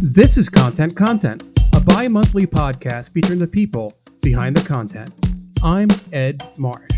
This is Content Content, a bi monthly podcast featuring the people behind the content. I'm Ed Marsh.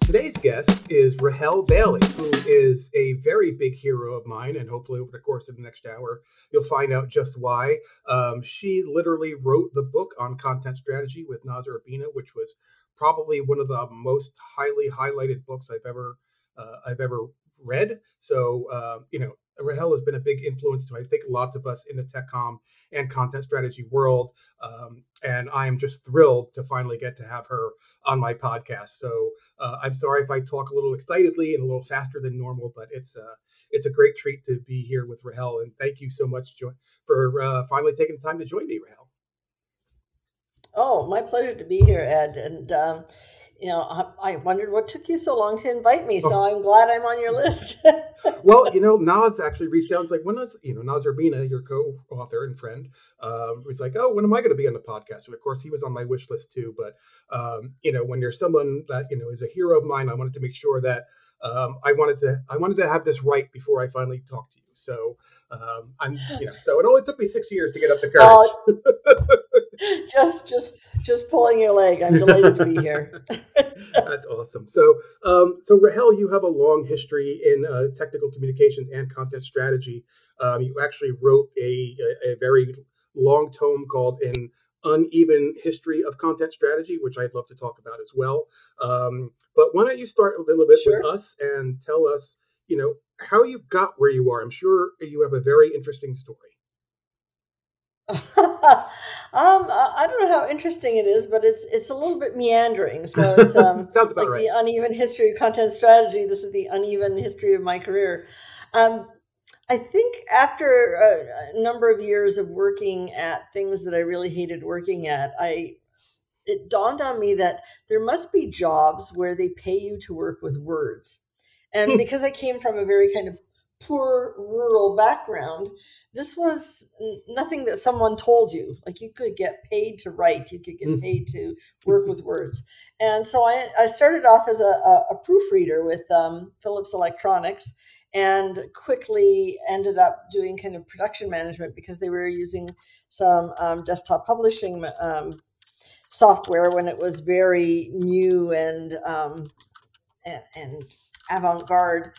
Today's guest is Rahel Bailie, who is a very big hero of mine, and hopefully over the course of the next hour, you'll find out just why. Um, she literally wrote the book on content strategy with Urbina, which was probably one of the most highly highlighted books I've ever uh, I've ever read. So uh, you know, Rahel has been a big influence to I think lots of us in the TechCom and content strategy world. Um, and I am just thrilled to finally get to have her on my podcast. So uh, I'm sorry if I talk a little excitedly and a little faster than normal, but it's uh, it's a great treat to be here with Rahel. And thank you so much for uh, finally taking the time to join me, Rahel. Oh, my pleasure to be here, Ed. And um, you know, I, I, wondered what took you so long to invite me. So oh. I'm glad I'm on your list. well, you know, Noz actually reached out It's was like, when is, you know, Noz Urbina, your co-author and friend, um, was like, oh, when am I going to be on the podcast? And of course, he was on my wish list too. But, um, you know, when you're someone that, you know, is a hero of mine, I wanted to make sure that um, I wanted to, I wanted to have this right before I finally talked to you. So um, I'm, you know, so it only took me six years to get up the courage. Uh, just, just, just pulling your leg. I'm delighted to be here. That's awesome. So, um, so Rahel, you have a long history in uh, technical communications and content strategy. Um, you actually wrote a, a, a very long tome called "An Uneven History of Content Strategy," which I'd love to talk about as well. Um, but why don't you start a little bit sure. with us and tell us, you know, how you got where you are? I'm sure you have a very interesting story. Um, I don't know how interesting it is, but it's it's a little bit meandering. So it's um, Sounds about like right. the uneven history of content strategy. This is the uneven history of my career. Um, I think after a, a number of years of working at things that I really hated working at, I it dawned on me that there must be jobs where they pay you to work with words. And hmm. because I came from a very kind of poor rural background, this was nothing that someone told you. Like you could get paid to write, you could get mm. paid to work with words. And so I, I started off as a, a, proofreader with um, Philips Electronics and quickly ended up doing kind of production management because they were using some um, desktop publishing um, software when it was very new and, um, and, and avant-garde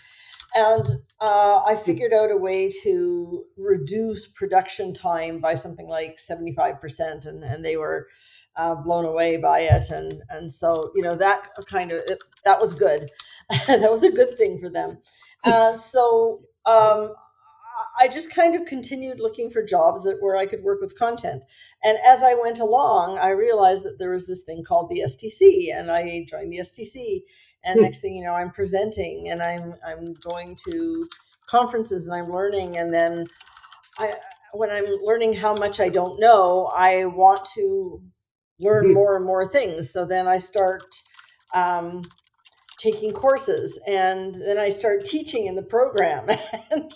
and uh, I figured out a way to reduce production time by something like 75%, and, and they were uh, blown away by it. And, and so, you know, that kind of, it, that was good. that was a good thing for them. Uh, so um, I just kind of continued looking for jobs that where I could work with content. And as I went along, I realized that there was this thing called the STC, and I joined the STC. And hmm. next thing you know, I'm presenting, and I'm I'm going to conferences, and I'm learning. And then, I when I'm learning how much I don't know, I want to learn hmm. more and more things. So then I start. Um, taking courses and then I start teaching in the program and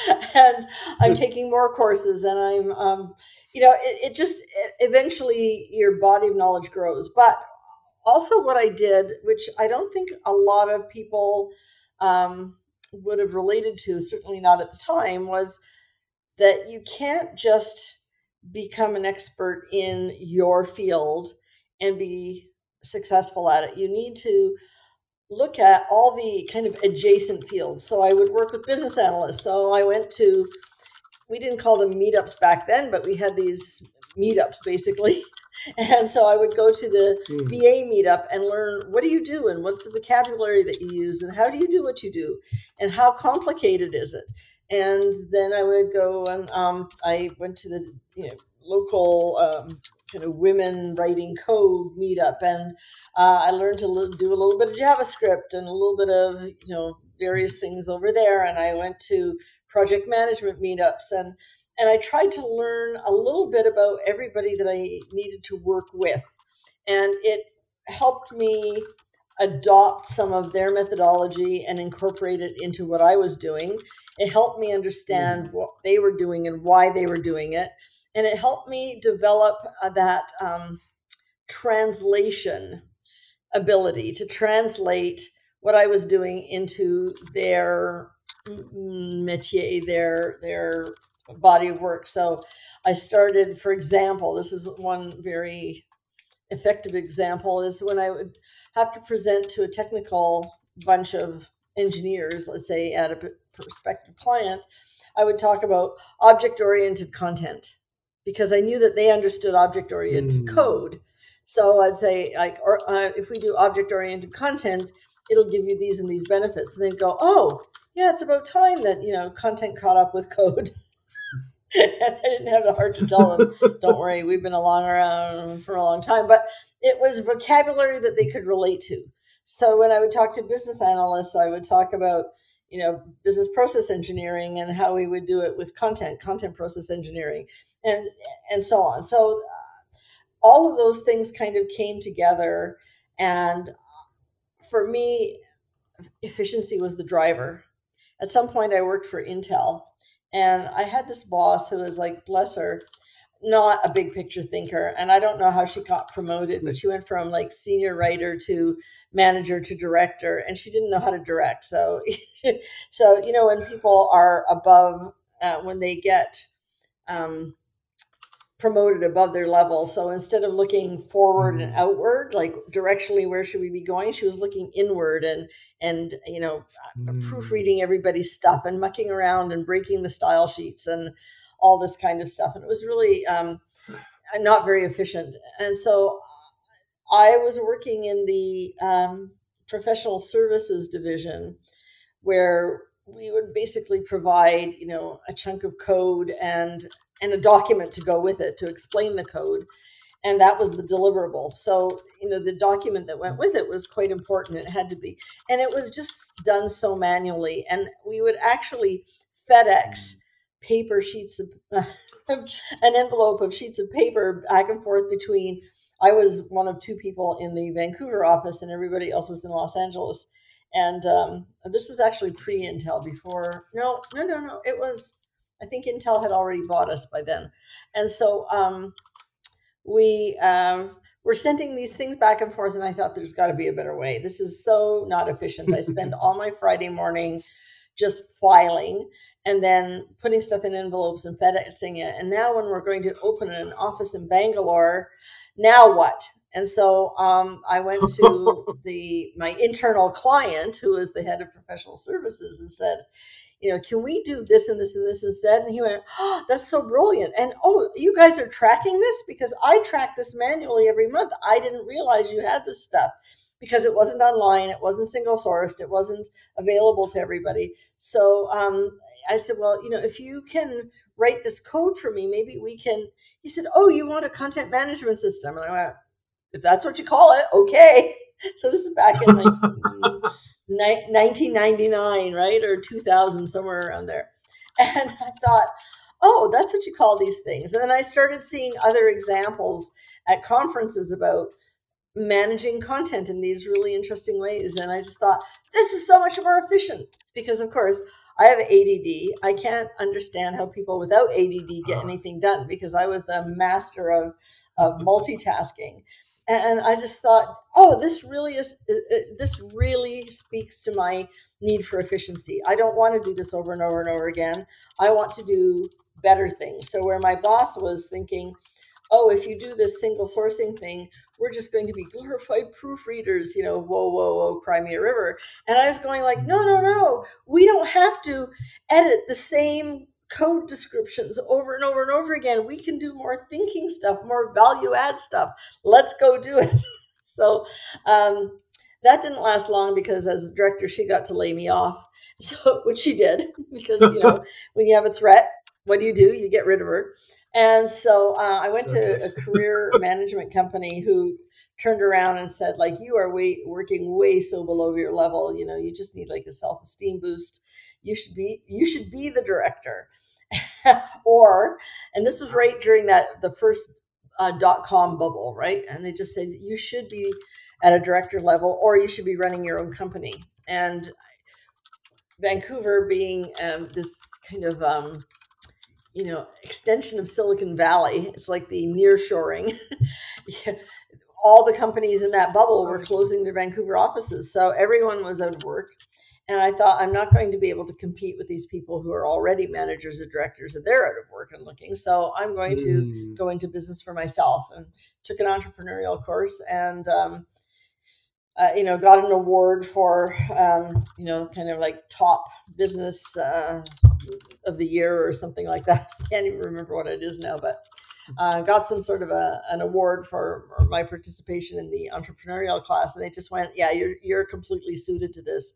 and I'm taking more courses and I'm, um, you know, it, it just it, eventually your body of knowledge grows. But also, what I did, which I don't think a lot of people um, would have related to, certainly not at the time, was that you can't just become an expert in your field and be successful at it. You need to look at all the kind of adjacent fields. So I would work with business analysts. So I went to, we didn't call them meetups back then, but we had these meetups basically. And so I would go to the mm. BA meetup and learn what do you do and what's the vocabulary that you use and how do you do what you do and how complicated is it. And then I would go and um, I went to the you know local um, kind of women writing code meetup, and uh, I learned to do a little bit of JavaScript and a little bit of you know various things over there. And I went to project management meetups, and and I tried to learn a little bit about everybody that I needed to work with, and it helped me adopt some of their methodology and incorporate it into what I was doing. It helped me understand mm. what they were doing and why they were doing it and it helped me develop uh, that um, translation ability to translate what I was doing into their métier, their their body of work. So I started, for example, this is one very effective example is when I would have to present to a technical bunch of engineers, let's say at a prospective client, I would talk about object oriented content because I knew that they understood object oriented mm. code. So I'd say, like, or uh, if we do object oriented content, it'll give you these and these benefits. And they'd go, oh, yeah, it's about time that you know content caught up with code. I didn't have the heart to tell them, don't worry, we've been along around for a long time. But it was vocabulary that they could relate to. So when I would talk to business analysts, I would talk about, you know, business process engineering and how we would do it with content, content process engineering, and and so on. So uh, all of those things kind of came together, and for me, efficiency was the driver. At some point, I worked for Intel, and I had this boss who was like, bless her, not a big picture thinker. And I don't know how she got promoted, but she went from like senior writer to manager to director, and she didn't know how to direct. So, so you know, when people are above, uh, when they get um, promoted above their level. So instead of looking forward and mm-hmm. outward, like directionally, where should we be going? She was looking inward and and you know, mm. proofreading everybody's stuff and mucking around and breaking the style sheets and all this kind of stuff. And it was really um, not very efficient. And so I was working in the um, professional services division where we would basically provide you know a chunk of code and and a document to go with it to explain the code and that was the deliverable. So you know the document that went with it was quite important. It had to be and it was just done so manually. And we would actually fedex paper sheets of an envelope of sheets of paper back and forth between i was one of two people in the vancouver office and everybody else was in los angeles. And um, this was actually pre-intel before no no no no it was I think Intel had already bought us by then. And so um, we um, were sending these things back and forth, and I thought there's got to be a better way. This is so not efficient. I spend all my Friday morning just filing and then putting stuff in envelopes and FedExing it. And now, when we're going to open an office in Bangalore, now what? And so um, I went to the my internal client, who is the head of professional services, and said, you know, can we do this and this and this instead? And he went, oh, that's so brilliant. And oh, you guys are tracking this because I track this manually every month. I didn't realize you had this stuff because it wasn't online, it wasn't single sourced, it wasn't available to everybody. So um, I said, well, you know, if you can write this code for me, maybe we can. He said, oh, you want a content management system? And I went, if that's what you call it, okay. So this is back in like 1999, right? Or 2000, somewhere around there. And I thought, oh, that's what you call these things. And then I started seeing other examples at conferences about managing content in these really interesting ways. And I just thought, this is so much more efficient because, of course, I have ADD. I can't understand how people without ADD get uh-huh. anything done because I was the master of, of multitasking and I just thought, oh, this really is uh, uh, this really speaks to my need for efficiency. I don't want to do this over and over and over again. I want to do better things. So where my boss was thinking, oh, if you do this single sourcing thing, we're just going to be glorified proofreaders, you know, whoa, whoa, whoa, Crimea River. And I was going like, no, no, no, we don't have to edit the same code descriptions over and over and over again. We can do more thinking stuff, more value add stuff. Let's go do it. so um, that didn't last long because as the director, she got to lay me off. So which she did because you know when you have a threat, what do you do? You get rid of her. And so uh, I went to a career management company who turned around and said, like, you are way, working way so below your level. You know, you just need like a self esteem boost you should be you should be the director. Or and this was right during that the first uh, dot com bubble right? And they just said you should be at a director level or you should be running your own company. And vancouver being um, this kind of um, you know extension of silicon valley it's like the near shoring all the companies in that bubble were closing their vancouver offices. So everyone was out of work And I thought, I'm not going to be able to compete with these people who are already managers or directors and they're out of work and looking. So I'm going to mm. go into business for myself and took an entrepreneurial course and, um, uh, you know, got an award for, um, you know, kind of like top business uh, of the year or something like that. I can't even remember what it is now, but uh, got some sort of a, an award for my participation in the entrepreneurial class. And they just went, yeah, you're, you're completely suited to this.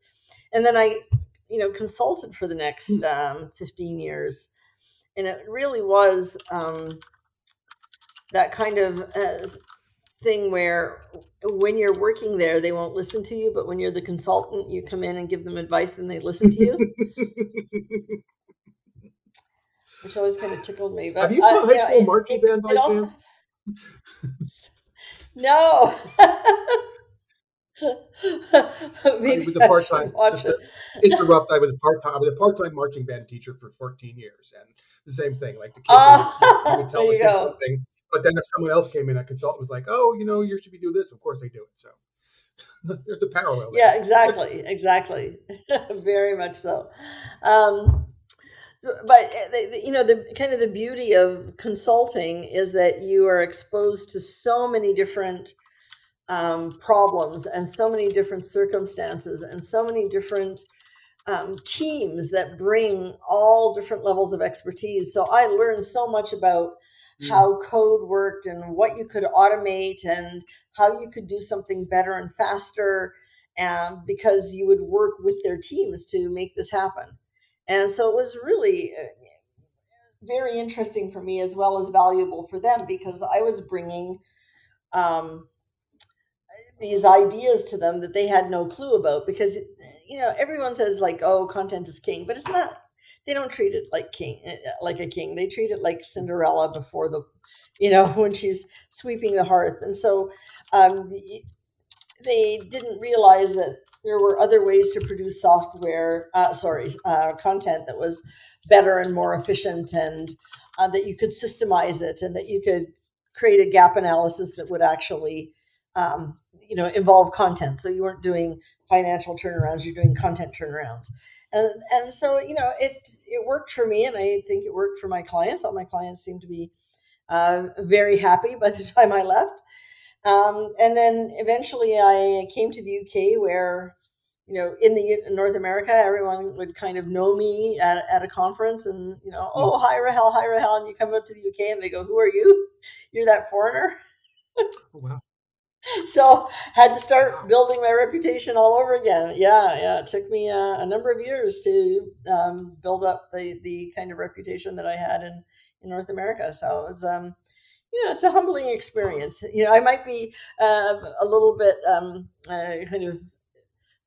And then I, you know, consulted for the next hmm. um, 15 years. And it really was um, that kind of uh, thing where when you're working there, they won't listen to you. But when you're the consultant, you come in and give them advice and they listen to you. Which always kind of tickled me. But, Have you played uh, high school marching band by chance? no. I was a part time. interrupt. I was a part time. I was a part time marching band teacher for 14 years, and the same thing. Like the kids, uh, would, you would tell the kids something, but then if someone else came in, a consultant was like, "Oh, you know, you should be doing this." Of course, they do it. So there's a parallel. There. Yeah, exactly, exactly, very much so. Um, but eh, you know the kind of the beauty of consulting is that you are exposed to so many different um, problems and so many different circumstances and so many different um, teams that bring all different levels of expertise. So I learned so much about mm. how code worked and what you could automate and how you could do something better and faster and because you would work with their teams to make this happen. And so it was really uh, very interesting for me as well as valuable for them because I was bringing um, these ideas to them that they had no clue about because you know everyone says like oh content is king but it's not they don't treat it like king eh, eh, like a king. They treat it like cinderella before the you know when she's sweeping the hearth. And so um, they didn't realize that there were other ways to produce software uh, sorry uh, content that was better and more efficient and uh, that you could systemize it and that you could create a gap analysis that would actually um, you know involve content. So you weren't doing financial turnarounds you're doing content turnarounds. And and so you know it it worked for me and i think it worked for my clients. All my clients seemed to be uh, very happy by the time i left. Um, and then eventually i came to the uk where you know in the in north america everyone would kind of know me at, at a conference and you know oh hi rahel. Hi rahel. And you come up to the uk and they go who are you? You're that foreigner? Oh, wow so had to start building my reputation all over again. Yeah, yeah. It took me a, a number of years to um, build up the the kind of reputation that I had in in North America. So it was. Um, you know, it's a humbling experience. You know, I might be uh, a little bit um, uh, kind of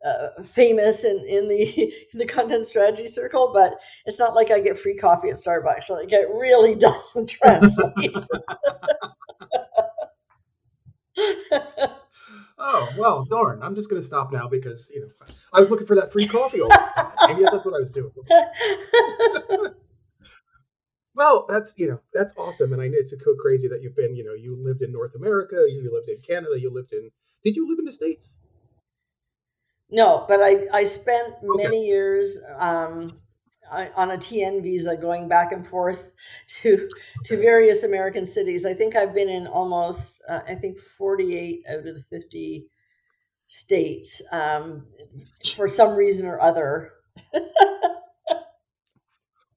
uh, famous in, in the in the content strategy circle, but it's not like I get free coffee at Starbucks. Like it really doesn't translate. Oh well, darn! I'm just going to stop now because you know I was looking for that free coffee all this time. Maybe that's what I was doing. well, that's you know that's awesome, and I know it's so crazy that you've been you know you lived in North America, you lived in Canada, you lived in. Did you live in the states? No, but I I spent okay. many years. Um, on a TN visa going back and forth to to various American cities. I think I've been in almost uh, I think 48 out of the 50 states um, for some reason or other.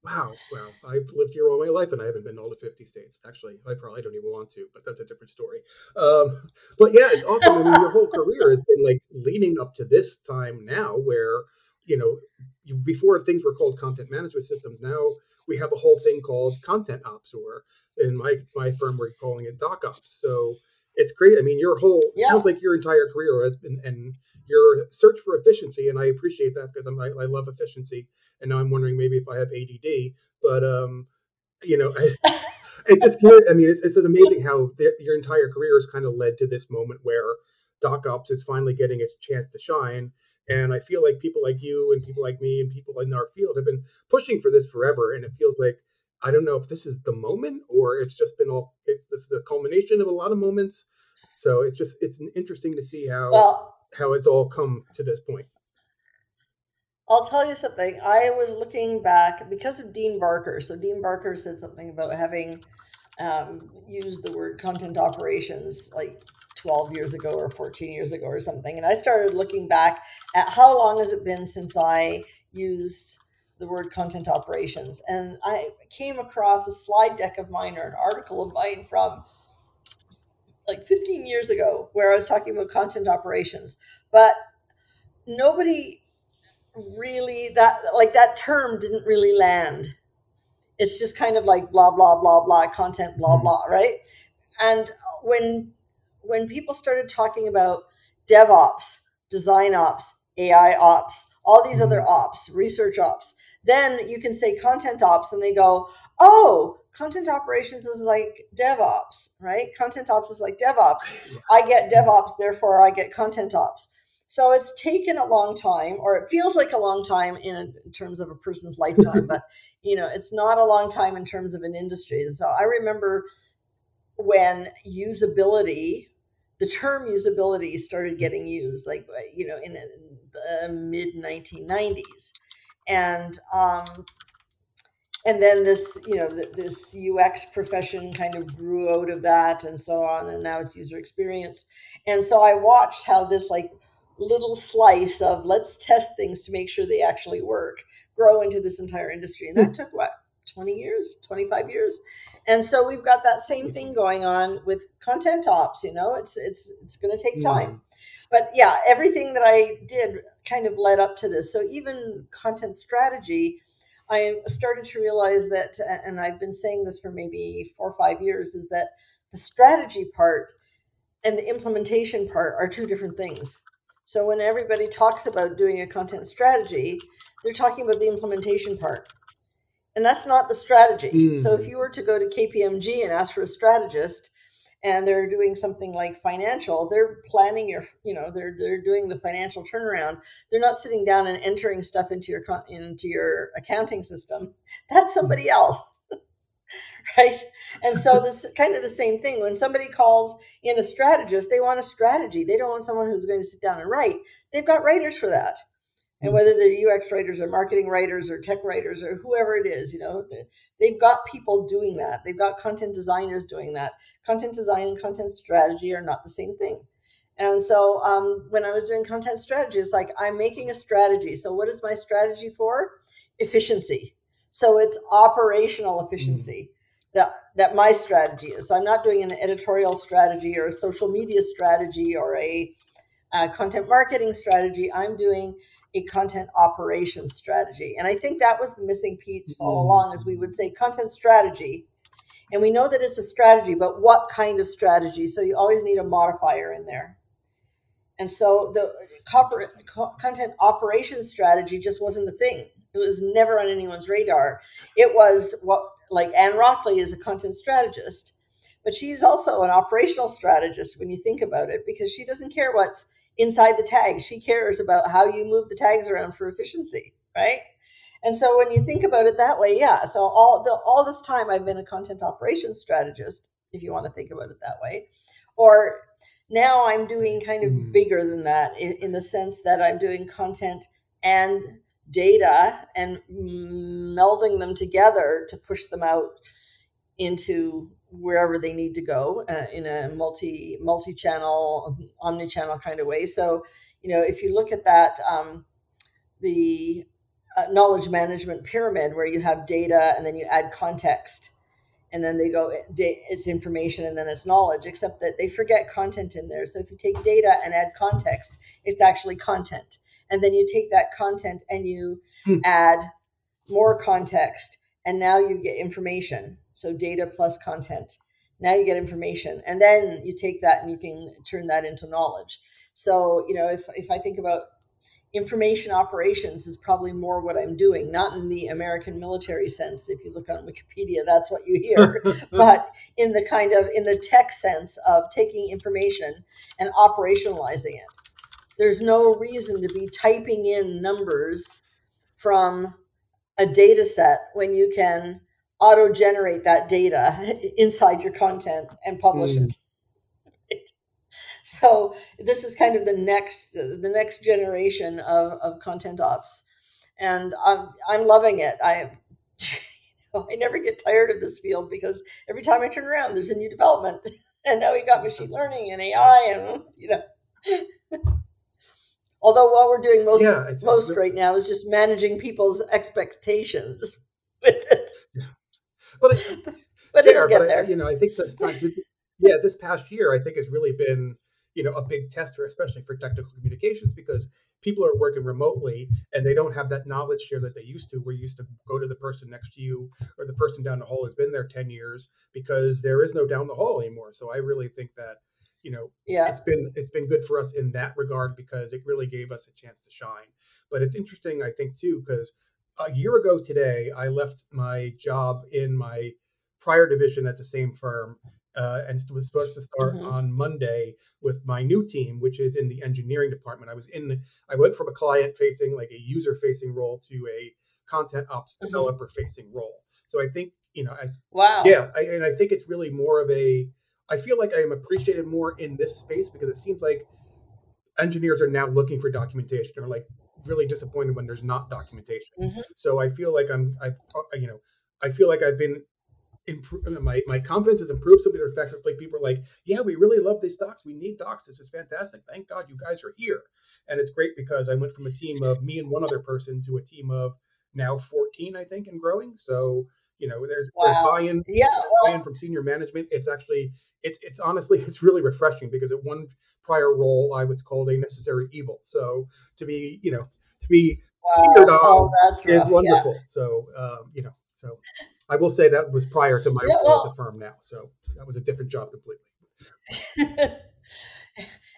wow, wow. I've lived here all my life and I haven't been to all the 50 states. Actually, I probably don't even want to, but that's a different story. Um, but yeah, it's awesome. I mean, your whole career has been like leading up to this time now where you know, before things were called content management systems, now we have a whole thing called content ops, or in my my firm we're calling it doc ops. So it's great. I mean, your whole yeah. sounds like your entire career has been and your search for efficiency, and I appreciate that because I'm I, I love efficiency, and now I'm wondering maybe if I have ADD, but um, you know, I, it just I mean, it's it's amazing how the, your entire career has kind of led to this moment where doc ops is finally getting its chance to shine and I feel like people like you and people like me and people in our field have been pushing for this forever. And it feels like I don't know if this is the moment or it's just been all it's this the culmination of a lot of moments. So it's just it's interesting to see how well, how it's all come to this point. I'll tell you something. I was looking back because of Deane Barker. So Deane Barker said something about having um, used the word content operations like 12 years ago or 14 years ago or something. And I started looking back at how long has it been since I used the word content operations. And I came across a slide deck of mine or an article of mine from like 15 years ago where I was talking about content operations. But nobody really that like that term didn't really land. It's just kind of like blah blah blah blah content blah mm-hmm. blah, right? And when when people started talking about DevOps, design ops, AI ops, all these other mm-hmm. ops, research ops, then you can say content ops and they go, oh, content operations is like DevOps, right? Content ops is like DevOps. I get DevOps, therefore I get content ops. So it's taken a long time, or it feels like a long time in, a, in terms of a person's lifetime, but you know, it's not a long time in terms of an industry. So I remember when usability, the term usability started getting used, like you know, in the mid 1990s, and um, and then this you know this ux profession kind of grew out of that and so on and now it's user experience. And so i watched how this like little slice of let's test things to make sure they actually work grow into this entire industry. And that hmm. took what 20 years? 25 years and so we've got that same thing going on with content ops you know? It's it's it's going to take hmm. time. But yeah everything that i did kind of led up to this. So even content strategy i started to realize that and i've been saying this for maybe four or five years is that the strategy part and the implementation part are two different things. So when everybody talks about doing a content strategy, they're talking about the implementation part. And that's not the strategy. Mm. So if mm. you were to go to KPMG and ask for a strategist and they're doing something like financial, they're planning your, you know, they're they're doing the financial turnaround. They're not sitting down and entering stuff into your into your accounting system. That's somebody else. right? And so this kind of the same thing. When somebody calls in a strategist, they want a strategy. They don't want someone who's going to sit down and write. They've got writers for that. And hmm. whether they're UX writers or marketing writers or tech writers or whoever it is, you know, they've got people doing that. They've got content designers doing that. Content design and content strategy are not the same thing. And so um, when I was doing content strategy, it's like I'm making a strategy. So what is my strategy for? Efficiency. So it's operational hmm. efficiency. Mm that that my strategy is. So I'm not doing an editorial strategy or a social media strategy or a, a content marketing strategy. I'm doing a content operations strategy. And I think that was the missing piece all mm-hmm. along, as we would say content strategy. And we know that it's a strategy, but what kind of strategy? So you always need a modifier in there. And so the corporate content operations strategy just wasn't a thing. It was never on anyone's radar. It was what like Ann Rockley is a content strategist, but she's also an operational strategist when you think about it, because she doesn't care what's inside the tag. She cares about how you move the tags around for efficiency, right? And so when you think about it that way, yeah. So all the all this time I've been a content operations strategist, if you want to think about it that way. Or now I'm doing kind of mm. bigger than that in, in the sense that I'm doing content and data and melding them together to push them out into wherever they need to go uh, in a multi multi channel omni channel kind of way. So you know if you look at that um, the uh, knowledge management pyramid where you have data and then you add context and then they go it's information and then it's knowledge except that they forget content in there. So if you take data and add context it's actually content. And then you take that content and you hmm. add more context and now you get information so data plus content. Now you get information and then you take that and you can turn that into knowledge. So you know if, if i think about information operations is probably more what i'm doing not in the american military sense. If you look on wikipedia that's what you hear. But in the kind of in the tech sense of taking information and operationalizing it. There's no reason to be typing in numbers from a data set when you can auto generate that data inside your content and publish mm. it. So this is kind of the next the next generation of, of content ops. and I'm I'm loving it. I I never get tired of this field because every time I turn around, there's a new development, and now we got machine learning and AI, and you know. Although what we're doing most yeah, most right now is just managing people's expectations with it. Yeah. But, get but there. I, you know, I think that's not, yeah, this past year I think has really been you know a big tester, especially for technical communications, because people are working remotely and they don't have that knowledge share that they used to. We're used to go to the person next to you or the person down the hall has been there 10 years because there is no down the hall anymore. So I really think that you know yeah it's been it's been good for us in that regard because it really gave us a chance to shine but it's interesting i think too because a year ago today i left my job in my prior division at the same firm uh, and was supposed to start mm-hmm. on monday with my new team which is in the engineering department i was in i went from a client facing like a user facing role to a content ops mm-hmm. developer facing role so i think you know i wow yeah I, and i think it's really more of a I feel like I am appreciated more in this space because it seems like engineers are now looking for documentation or like really disappointed when there's not documentation. Mm-hmm. So I feel like I'm, I, uh, you know, I feel like I've been improve my my confidence has improved so the fact like people are like yeah we really love these docs. We need docs. This is fantastic. Thank god you guys are here. And it's great because i went from a team of me and one other person to a team of now 14 i think and growing. So you know there's, wow. there's buy-in yeah well, buy-in from senior management it's actually it's it's honestly it's really refreshing because at one prior role I was called a necessary evil. So to be you know to be wow. oh, that's is wonderful. Yeah. So um, you know so I will say that was prior to my yeah, well, at the firm now. So that was a different job completely.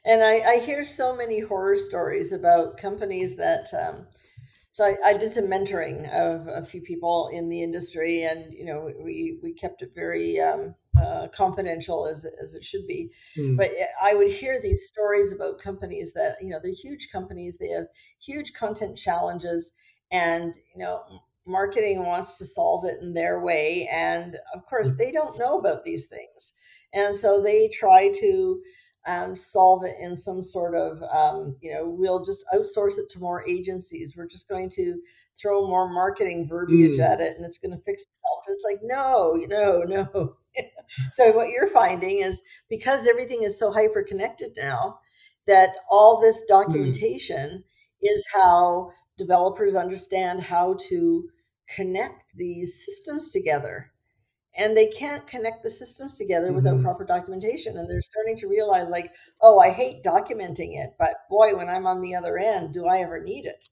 and I, I, hear so many horror stories about companies that um, so I, I, did some mentoring of a few people in the industry and you know we we kept it very um, uh, confidential as, as it should be mm. but i would hear these stories about companies that you know they're huge companies they have huge content challenges and you know marketing wants to solve it in their way and of course hmm. they don't know about these things and so they try to um, solve it in some sort of, um, you know, we'll just outsource it to more agencies. We're just going to throw more marketing verbiage mm. at it and it's going to fix itself. It's like, no, no, no. so what you're finding is because everything is so hyper connected now, that all this mm. documentation mm. is how developers understand how to connect these systems together and they can't connect the systems together mm-hmm. without proper documentation and they're starting to realize like oh i hate documenting it but boy when i'm on the other end do i ever need it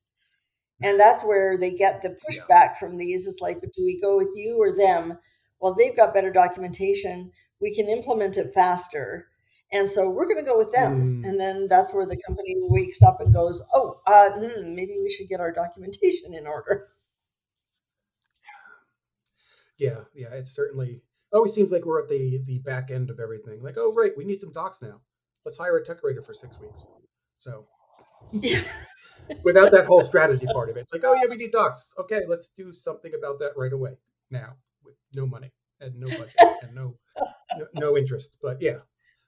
and that's where they get the pushback yeah. from these it's like do we go with you or them well they've got better documentation we can implement it faster and so we're going to go with them mm. and then that's where the company wakes up and goes oh uh, hmm, maybe we should get our documentation in order yeah, yeah, it's certainly always seems like we're at the the back end of everything. Like, oh right, we need some docs now. Let's hire a tech writer for six weeks. So yeah. without that whole strategy part of it, it's like, oh yeah, we need docs. Okay, let's do something about that right away now with no money and no budget and no, no, no interest. But yeah,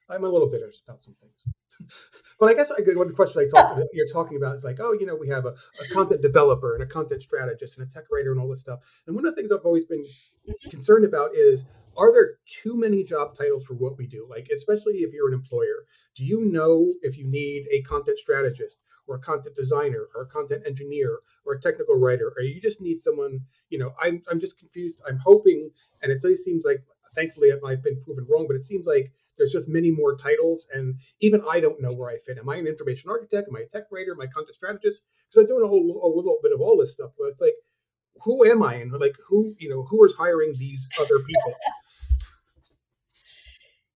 I'm a little bitter about some things. but I guess I one question I talk, you're talking about is like, oh, you know, we have a, a, content developer and a content strategist and a tech writer and all this stuff. And one of the things I've always been mm-hmm. concerned about is, are there too many job titles for what we do? Like, especially if you're an employer, do you know if you need a content strategist or a content designer or a content engineer or a technical writer, or you just need someone? You know, I'm I'm just confused. I'm hoping, and it seems like thankfully I've been proven wrong, but it seems like there's just many more titles, and even I don't know where I fit. Am I an information architect? Am I a tech writer? Am I a content strategist? Because I'm doing a, whole, a little bit of all this stuff, but it's like, who am I, and like who you know who is hiring these other people?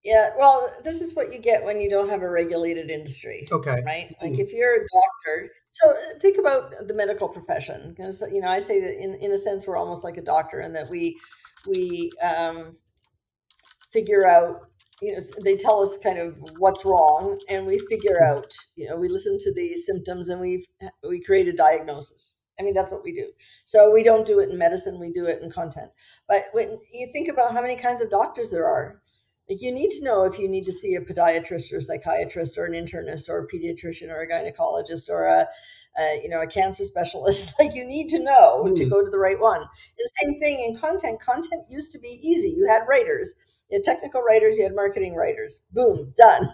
Yeah, well, this is what you get when you don't have a regulated industry. Okay. Right? Like mm-hmm. if you're a doctor, so think about the medical profession. Because you know, I say that in, in a sense we're almost like a doctor in that we we um, figure out you know they tell us kind of what's wrong and we figure out you know we listen to the symptoms and we we create a diagnosis. I mean that's what we do. So we don't do it in medicine we do it in content. But when you think about how many kinds of doctors there are like you need to know if you need to see a podiatrist or a psychiatrist or an internist or a pediatrician or a gynecologist or a, a you know a cancer specialist. Like you need to know mm. to go to the right one. The same thing in content. Content used to be easy. You had writers you had technical writers you had marketing writers boom done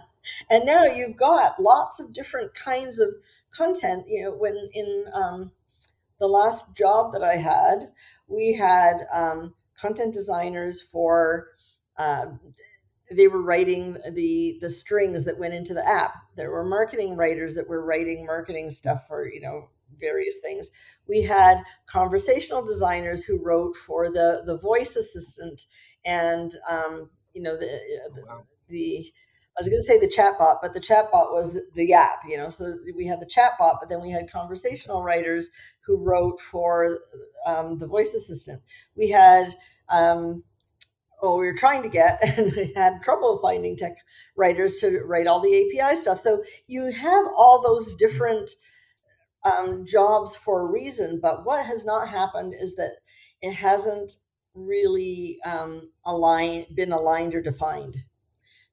and now you've got lots of different kinds of content you know when in um, the last job that i had we had um, content designers for uh, they were writing the the strings that went into the app. There were marketing writers that were writing marketing stuff for you know various things. We had conversational designers who wrote for the the voice assistant and um, you know the uh, the, wow. the I was going to say the chatbot, but the chatbot was the, the, app, you know. So we had the chatbot, but then we had conversational writers who wrote for um, the voice assistant. We had um, well, we were trying to get and we had trouble finding tech writers to write all the API stuff. So you have all those different um, jobs for a reason, but what has not happened is that it hasn't really um, aligned, been aligned or defined.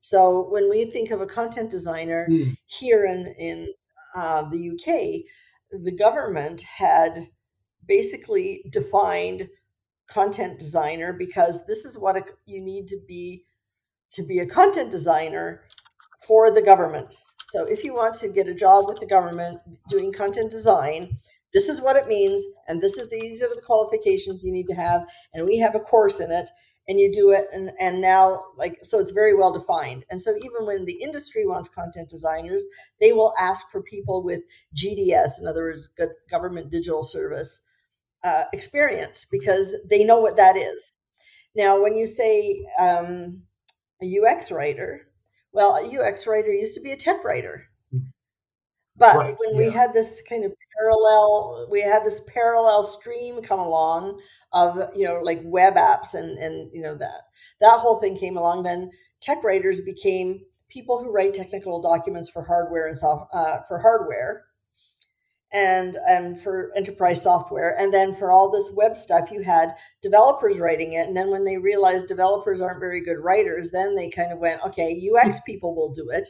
So when we think of a content designer mm. here in in uh, the UK, the government had basically defined content designer because this is what a, you need to be to be a content designer for the government. So if you want to get a job with the government doing content design, this is what it means and this is these are the qualifications you need to have and we have a course in it and you do it and and now like so it's very well defined and so even when the industry wants content designers they will ask for people with gds in other words government digital service uh, experience because they know what that is. Now, when you say um, a UX writer, well, a UX writer used to be a tech writer. But right, when yeah. we had this kind of parallel, we had this parallel stream come along of you know like web apps and and you know that that whole thing came along. Then tech writers became people who write technical documents for hardware and soft uh, for hardware, and and for enterprise software and then for all this web stuff you had developers writing it and then when they realized developers aren't very good writers then they kind of went okay ux people will do it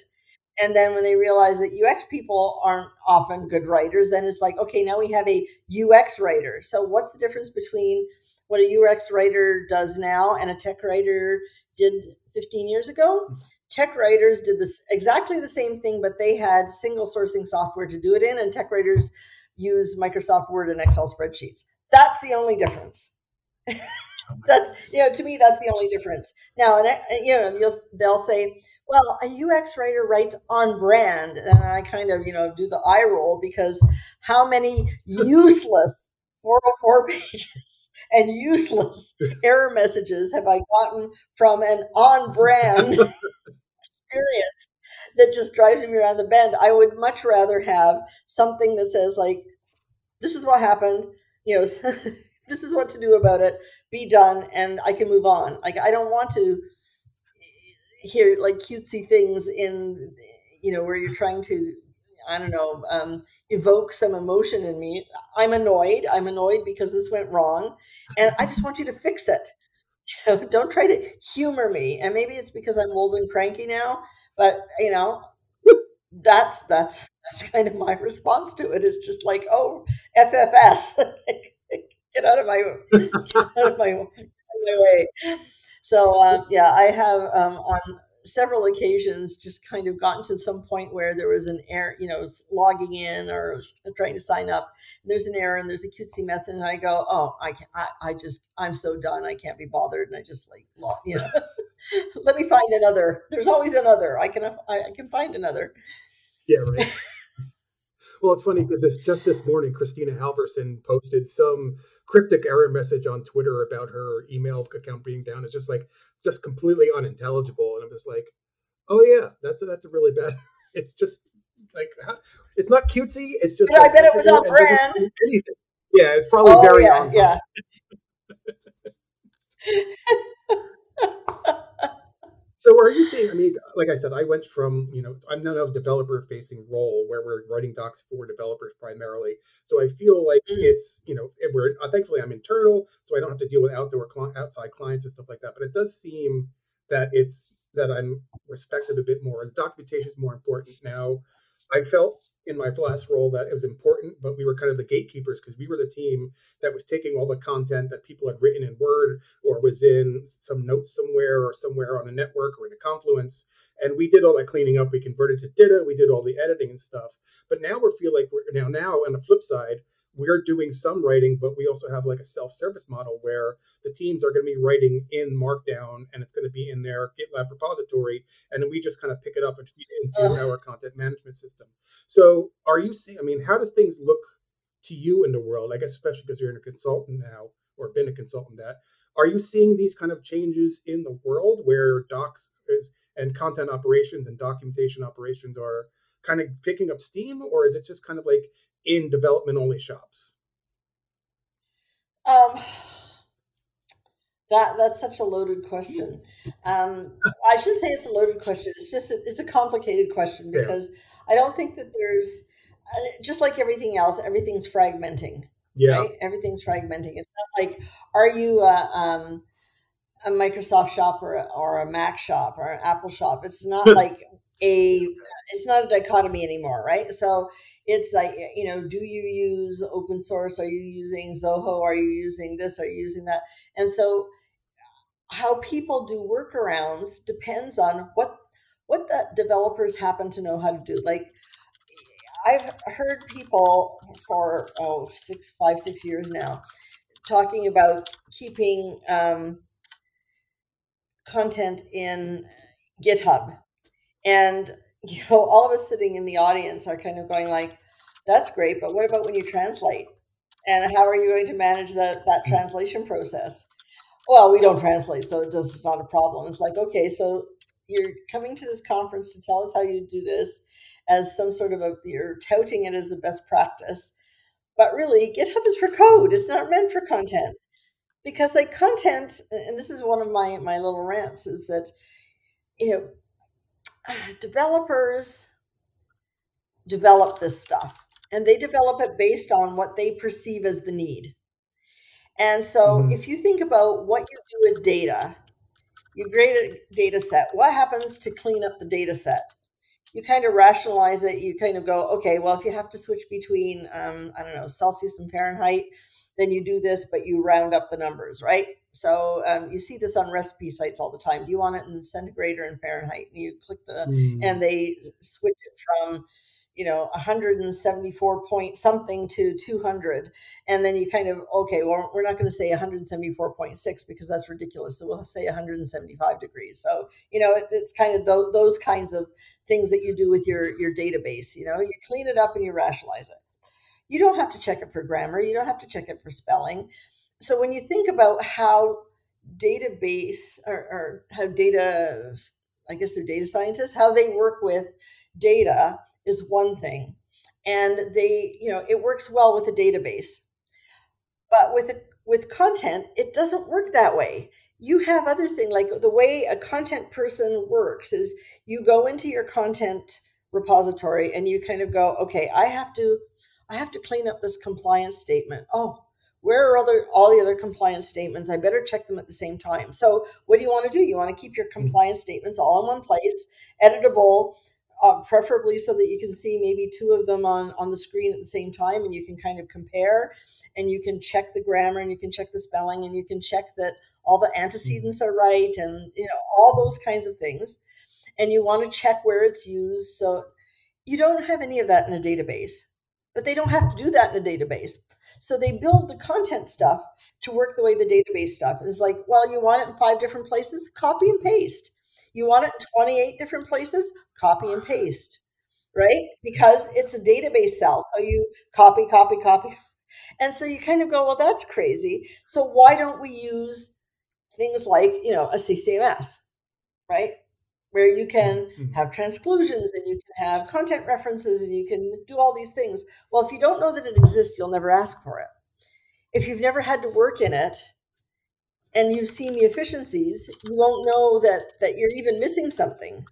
and then when they realize that ux people aren't often good writers then it's like okay now we have a ux writer so what's the difference between what a ux writer does now and a tech writer did 15 years ago mm-hmm. tech writers did this exactly the same thing, but they had single sourcing software to do it in, and tech writers use Microsoft Word and Excel spreadsheets. That's the only difference. Oh that's you know to me that's the only difference. Now, and you know they'll say, well, a UX writer writes on brand, and I kind of you know do the eye roll because how many useless 404 pages and useless error messages have I gotten from an on brand experience that just drives me around the bend. I would much rather have something that says like, "This is what happened," you know, "This is what to do about it." Be done, and I can move on. Like I don't want to hear like cutesy things in, you know, where you're trying to. I don't know, um, evoke some emotion in me. I'm annoyed. I'm annoyed because this went wrong. And I just want you to fix it. don't try to humor me. And maybe it's because I'm old and cranky now, but you know, that's that's that's kind of my response to it. It's just like, oh, FFS, get out of my get out of my, my way. So um, yeah, I have um, on several occasions just kind of gotten to some point where there was an error, you know, logging in or trying to sign up. there's an error and there's a cutesy message, and I go, oh, I can I, I just, I'm so done. I can't be bothered, and I just like, log, you know, let me find another. There's always another. I can, I, I can find another. Yeah, right. Well, it's funny because just this morning, Kristina Halvorson posted some cryptic error message on Twitter about her email account being down. It's just like just completely unintelligible, and I'm just like, oh yeah, that's a, that's a really bad. It's just like it's not cutesy. It's just. Yeah, like, I bet it was on brand. Anything. Yeah, it's probably oh, very yeah, on. Yeah. So are you saying? I mean, like I said, I went from you know I'm not a developer facing role where we're writing docs for developers primarily. So I feel like mm-hmm. it's you know we're uh, thankfully I'm internal, so I don't have to deal with outdoor outside clients and stuff like that. But it does seem that it's that I'm respected a bit more. The documentation is more important now. I felt in my last role that it was important, but we were kind of the gatekeepers because we were the team that was taking all the content that people had written in Word or was in some notes somewhere or somewhere on a network or in a Confluence. And we did all that cleaning up. We converted to DITA. We did all the editing and stuff. But now we feel like we're now now on the flip side, we're doing some writing, but we also have like a self-service model where the teams are going to be writing in Markdown and it's going to be in their GitLab repository, and then we just kind of pick it up and feed it into uh. our content management system. So, are you seeing? I mean, how does things look to you in the world? I guess especially because you're in a consultant now or been a consultant that are you seeing these kind of changes in the world where docs is and content operations and documentation operations are kind of picking up steam or is it just kind of like in development only shops? Um, that that's such a loaded question. Um, I should say it's a loaded question. It's just a, it's a complicated question because yeah. I don't think that there's uh, just like everything else, everything's fragmenting. Yeah, right? everything's fragmenting. It's not like are you a, um, a Microsoft shop or a, or a Mac shop or an Apple shop? It's not like a it's not a dichotomy anymore right? So it's like you know do you use open source? Are you using zoho? Are you using this? Are you using that? And so how people do workarounds depends on what what the developers happen to know how to do. Like i've heard people for oh six five six years now talking about keeping um, content in github and you know, all of us sitting in the audience are kind of going like, "That's great, but what about when you translate? And how are you going to manage that that mm. translation process?" Well, we don't translate, so it's just not a problem. It's like, okay, so you're coming to this conference to tell us how you do this as some sort of a you're touting it as a best practice, but really, GitHub is for code. It's not meant for content because like content, and this is one of my my little rants is that you know developers develop this stuff and they develop it based on what they perceive as the need. And so mm-hmm. if you think about what you do with data, you create a data set. What happens to clean up the data set? You kind of rationalize it. You kind of go, okay, well, if you have to switch between, um, I don't know, Celsius and Fahrenheit, then you do this, but you round up the numbers, right? So um, you see this on recipe sites all the time. Do you want it in centigrade or in Fahrenheit? And you click the, mm. and they switch it from, you know, 174 point something to 200. And then you kind of, okay, well, we're not going to say 174.6 because that's ridiculous. So we'll say 175 degrees. So, you know, it's, it's kind of th- those kinds of things that you do with your, your database. You know, you clean it up and you rationalize it. You don't have to check it for grammar. You don't have to check it for spelling. So when you think about how database or, or how data i guess they're data scientists how they work with data is one thing. And they you know it works well with a database. But with a, with content it doesn't work that way. You have other things like the way a content person works is you go into your content repository and you kind of go okay i have to i have to clean up this compliance statement. Oh where are other all the other compliance statements? I better check them at the same time. So what do you want to do? You want to keep your mm-hmm. compliance statements all in one place editable uh, preferably so that you can see maybe two of them on on the screen at the same time and you can kind of compare and you can check the grammar and you can check the spelling and you can check that all the antecedents mm-hmm. are right and you know all those kinds of things. And you want to check where it's used so you don't have any of that in a database but they don't have to do that in a database so they build the content stuff to work the way the database stuff is like, well, you want it in five different places, copy and paste. You want it in 28 different places, copy and paste, right? Because it's a database cell. So you copy, copy, copy. And so you kind of go, well, that's crazy. So why don't we use things like, you know, a CCMS, right? Where you can mm-hmm. have transclusions and you can have content references and you can do all these things. Well, if you don't know that it exists, you'll never ask for it. If you've never had to work in it and you've seen the efficiencies, you won't know that that you're even missing something.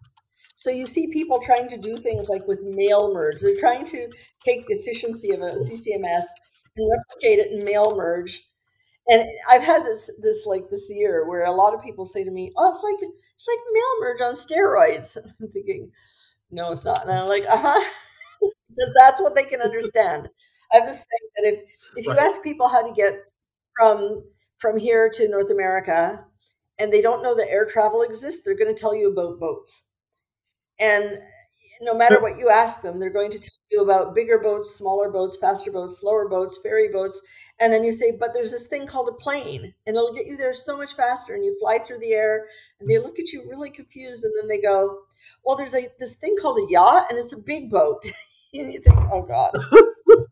So you see people trying to do things like with mail merge. They're trying to take the efficiency of a CCMS and replicate it in mail merge and I've had this this like this year where a lot of people say to me, "Oh, it's like it's like mail merge on steroids. I'm thinking, no, it's not. And I'm like, uh huh, because that's what they can understand. I have this thing that if if you right. ask people how to get from from here to North America, and they don't know that air travel exists, they're going to tell you about boats. And no matter what you ask them, they're going to tell you about bigger boats, smaller boats, faster boats, slower boats, ferry boats. And then you say, but there's this thing called a plane, and it'll get you there so much faster. And you fly through the air, and they look at you really confused, and then they go, well, there's a this thing called a yacht, and it's a big boat. and you think, oh God.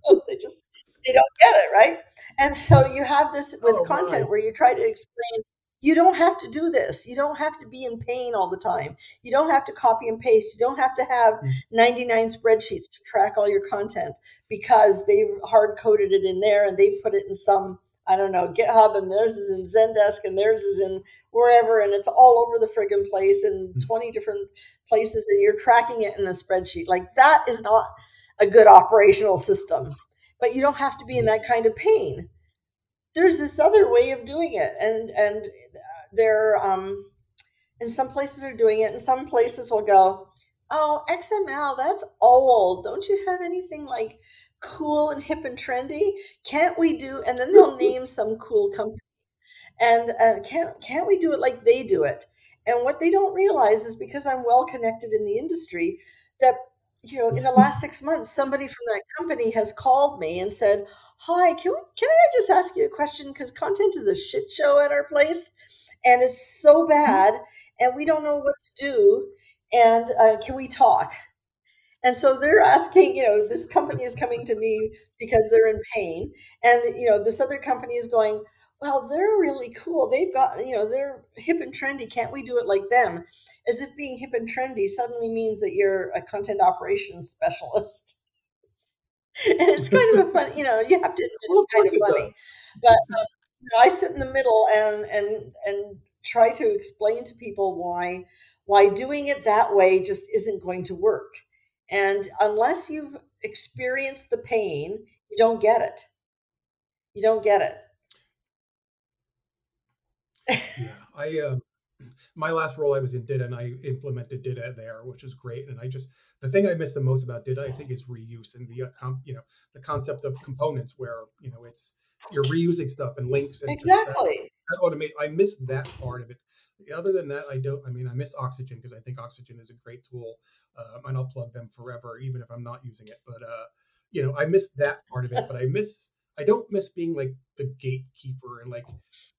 they just they don't get it, right? And so you have this with oh, content where you try to explain you don't have to do this. You don't have to be in pain all the time. You don't have to copy and paste. You don't have to have mm. 99 spreadsheets to track all your content because they've hard coded it in there and they put it in some, I don't know, GitHub and theirs is in Zendesk and theirs is in wherever and it's all over the friggin' place in mm. 20 different places and you're tracking it in a spreadsheet. Like that is not a good operational system. But you don't have to be in that kind of pain there's this other way of doing it and and there um and some places are doing it and some places will go oh xml that's old. Don't you have anything like cool and hip and trendy? Can't we do and then they'll name some cool company and uh, can't can't we do it like they do it? And what they don't realize is because i'm well connected in the industry that you know in the last six months somebody from that company has called me and said hi, can we, can I just ask you a question? Because content is a shit show at our place, and it's so mm-hmm. bad, and we don't know what to do. And uh, can we talk? And so they're asking, you know, this company is coming to me because they're in pain, and you know, this other company is going. Well, they're really cool. They've got, you know, they're hip and trendy. Can't we do it like them? As if being hip and trendy suddenly means that you're a content operations specialist. and it's kind of a fun, you know, you have to admit it's kind of funny. But um, you know, I sit in the middle and and and try to explain to people why why doing it that way just isn't going to work. And unless you've experienced the pain, you don't get it. You don't get it. yeah, I uh, my last role I was in DITA and I implemented DITA there, which was great. And I just the thing I miss the most about DITA, I think, is reuse and the uh, you know the concept of components where you know it's you're reusing stuff and links and exactly that, that automate. I miss that part of it. Other than that, I don't. I mean, I miss Oxygen because I think Oxygen is a great tool, um, and I'll plug them forever, even if I'm not using it. But uh, you know, I miss that part of it. But I miss I don't miss being like the gatekeeper and like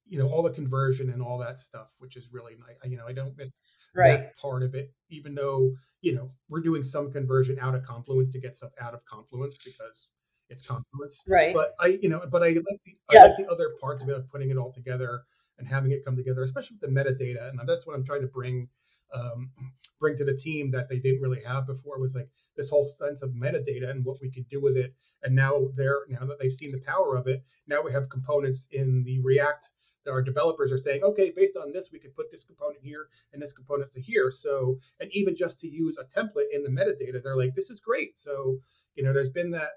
you know all the conversion and all that stuff, which is really nice. You know, I don't miss right. that part of it, even though you know we're doing some conversion out of Confluence to get stuff out of Confluence because it's Confluence. Right. But I, you know, but I like the. I like the other parts of it of putting it all together and having it come together, especially with the metadata, and that's what I'm trying to bring um, bring to the team that they didn't really have before was like this whole sense of metadata and what we could do with it. And now they're now that they've seen the power of it, now we have components in the React our developers are saying, okay, based on this, we could put this component here and this component to here. So, and even just to use a template in the metadata, they're like, this is great. So, you know, there's been that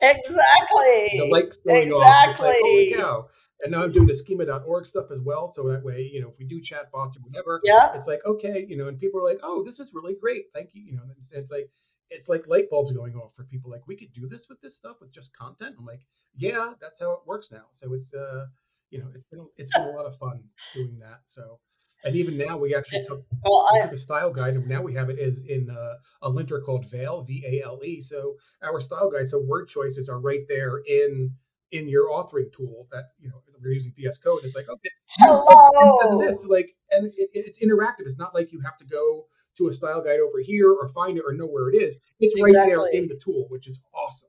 exactly the light going exactly. off. Like, Holy cow! And now I'm doing the schema.org stuff as well. So that way, you know, if we do chat bots or whatever, yeah. it's like, okay, you know, and people are like, oh, this is really great. Thank you. You know, it's, it's like, it's like light bulbs going off for people like, we could do this with this stuff with just content. I'm like, yeah, that's how it works now. So it's, uh, you know, it's been, it's been a lot of fun doing that. So, and even now we actually took, well, I, we took a style guide and now we have it is in uh, a linter called Vale, V-A-L-E. So our style guide, so word choices are right there in in your authoring tool that you know we're using VS Code. It's like okay, hello, this like, and it, it's interactive. It's not like you have to go to a style guide over here or find it or know where it is. It's exactly. right there in the tool, which is awesome.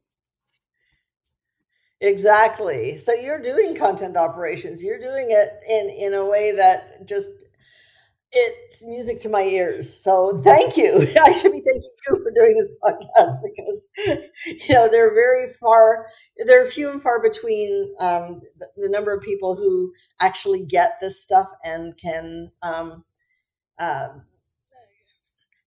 Exactly. So you're doing content operations. You're doing it in in a way that just it's music to my ears. So thank you. I should be thanking you for doing this podcast because you know they're very far. They're few and far between um, the, the, number of people who actually get this stuff and can um, uh,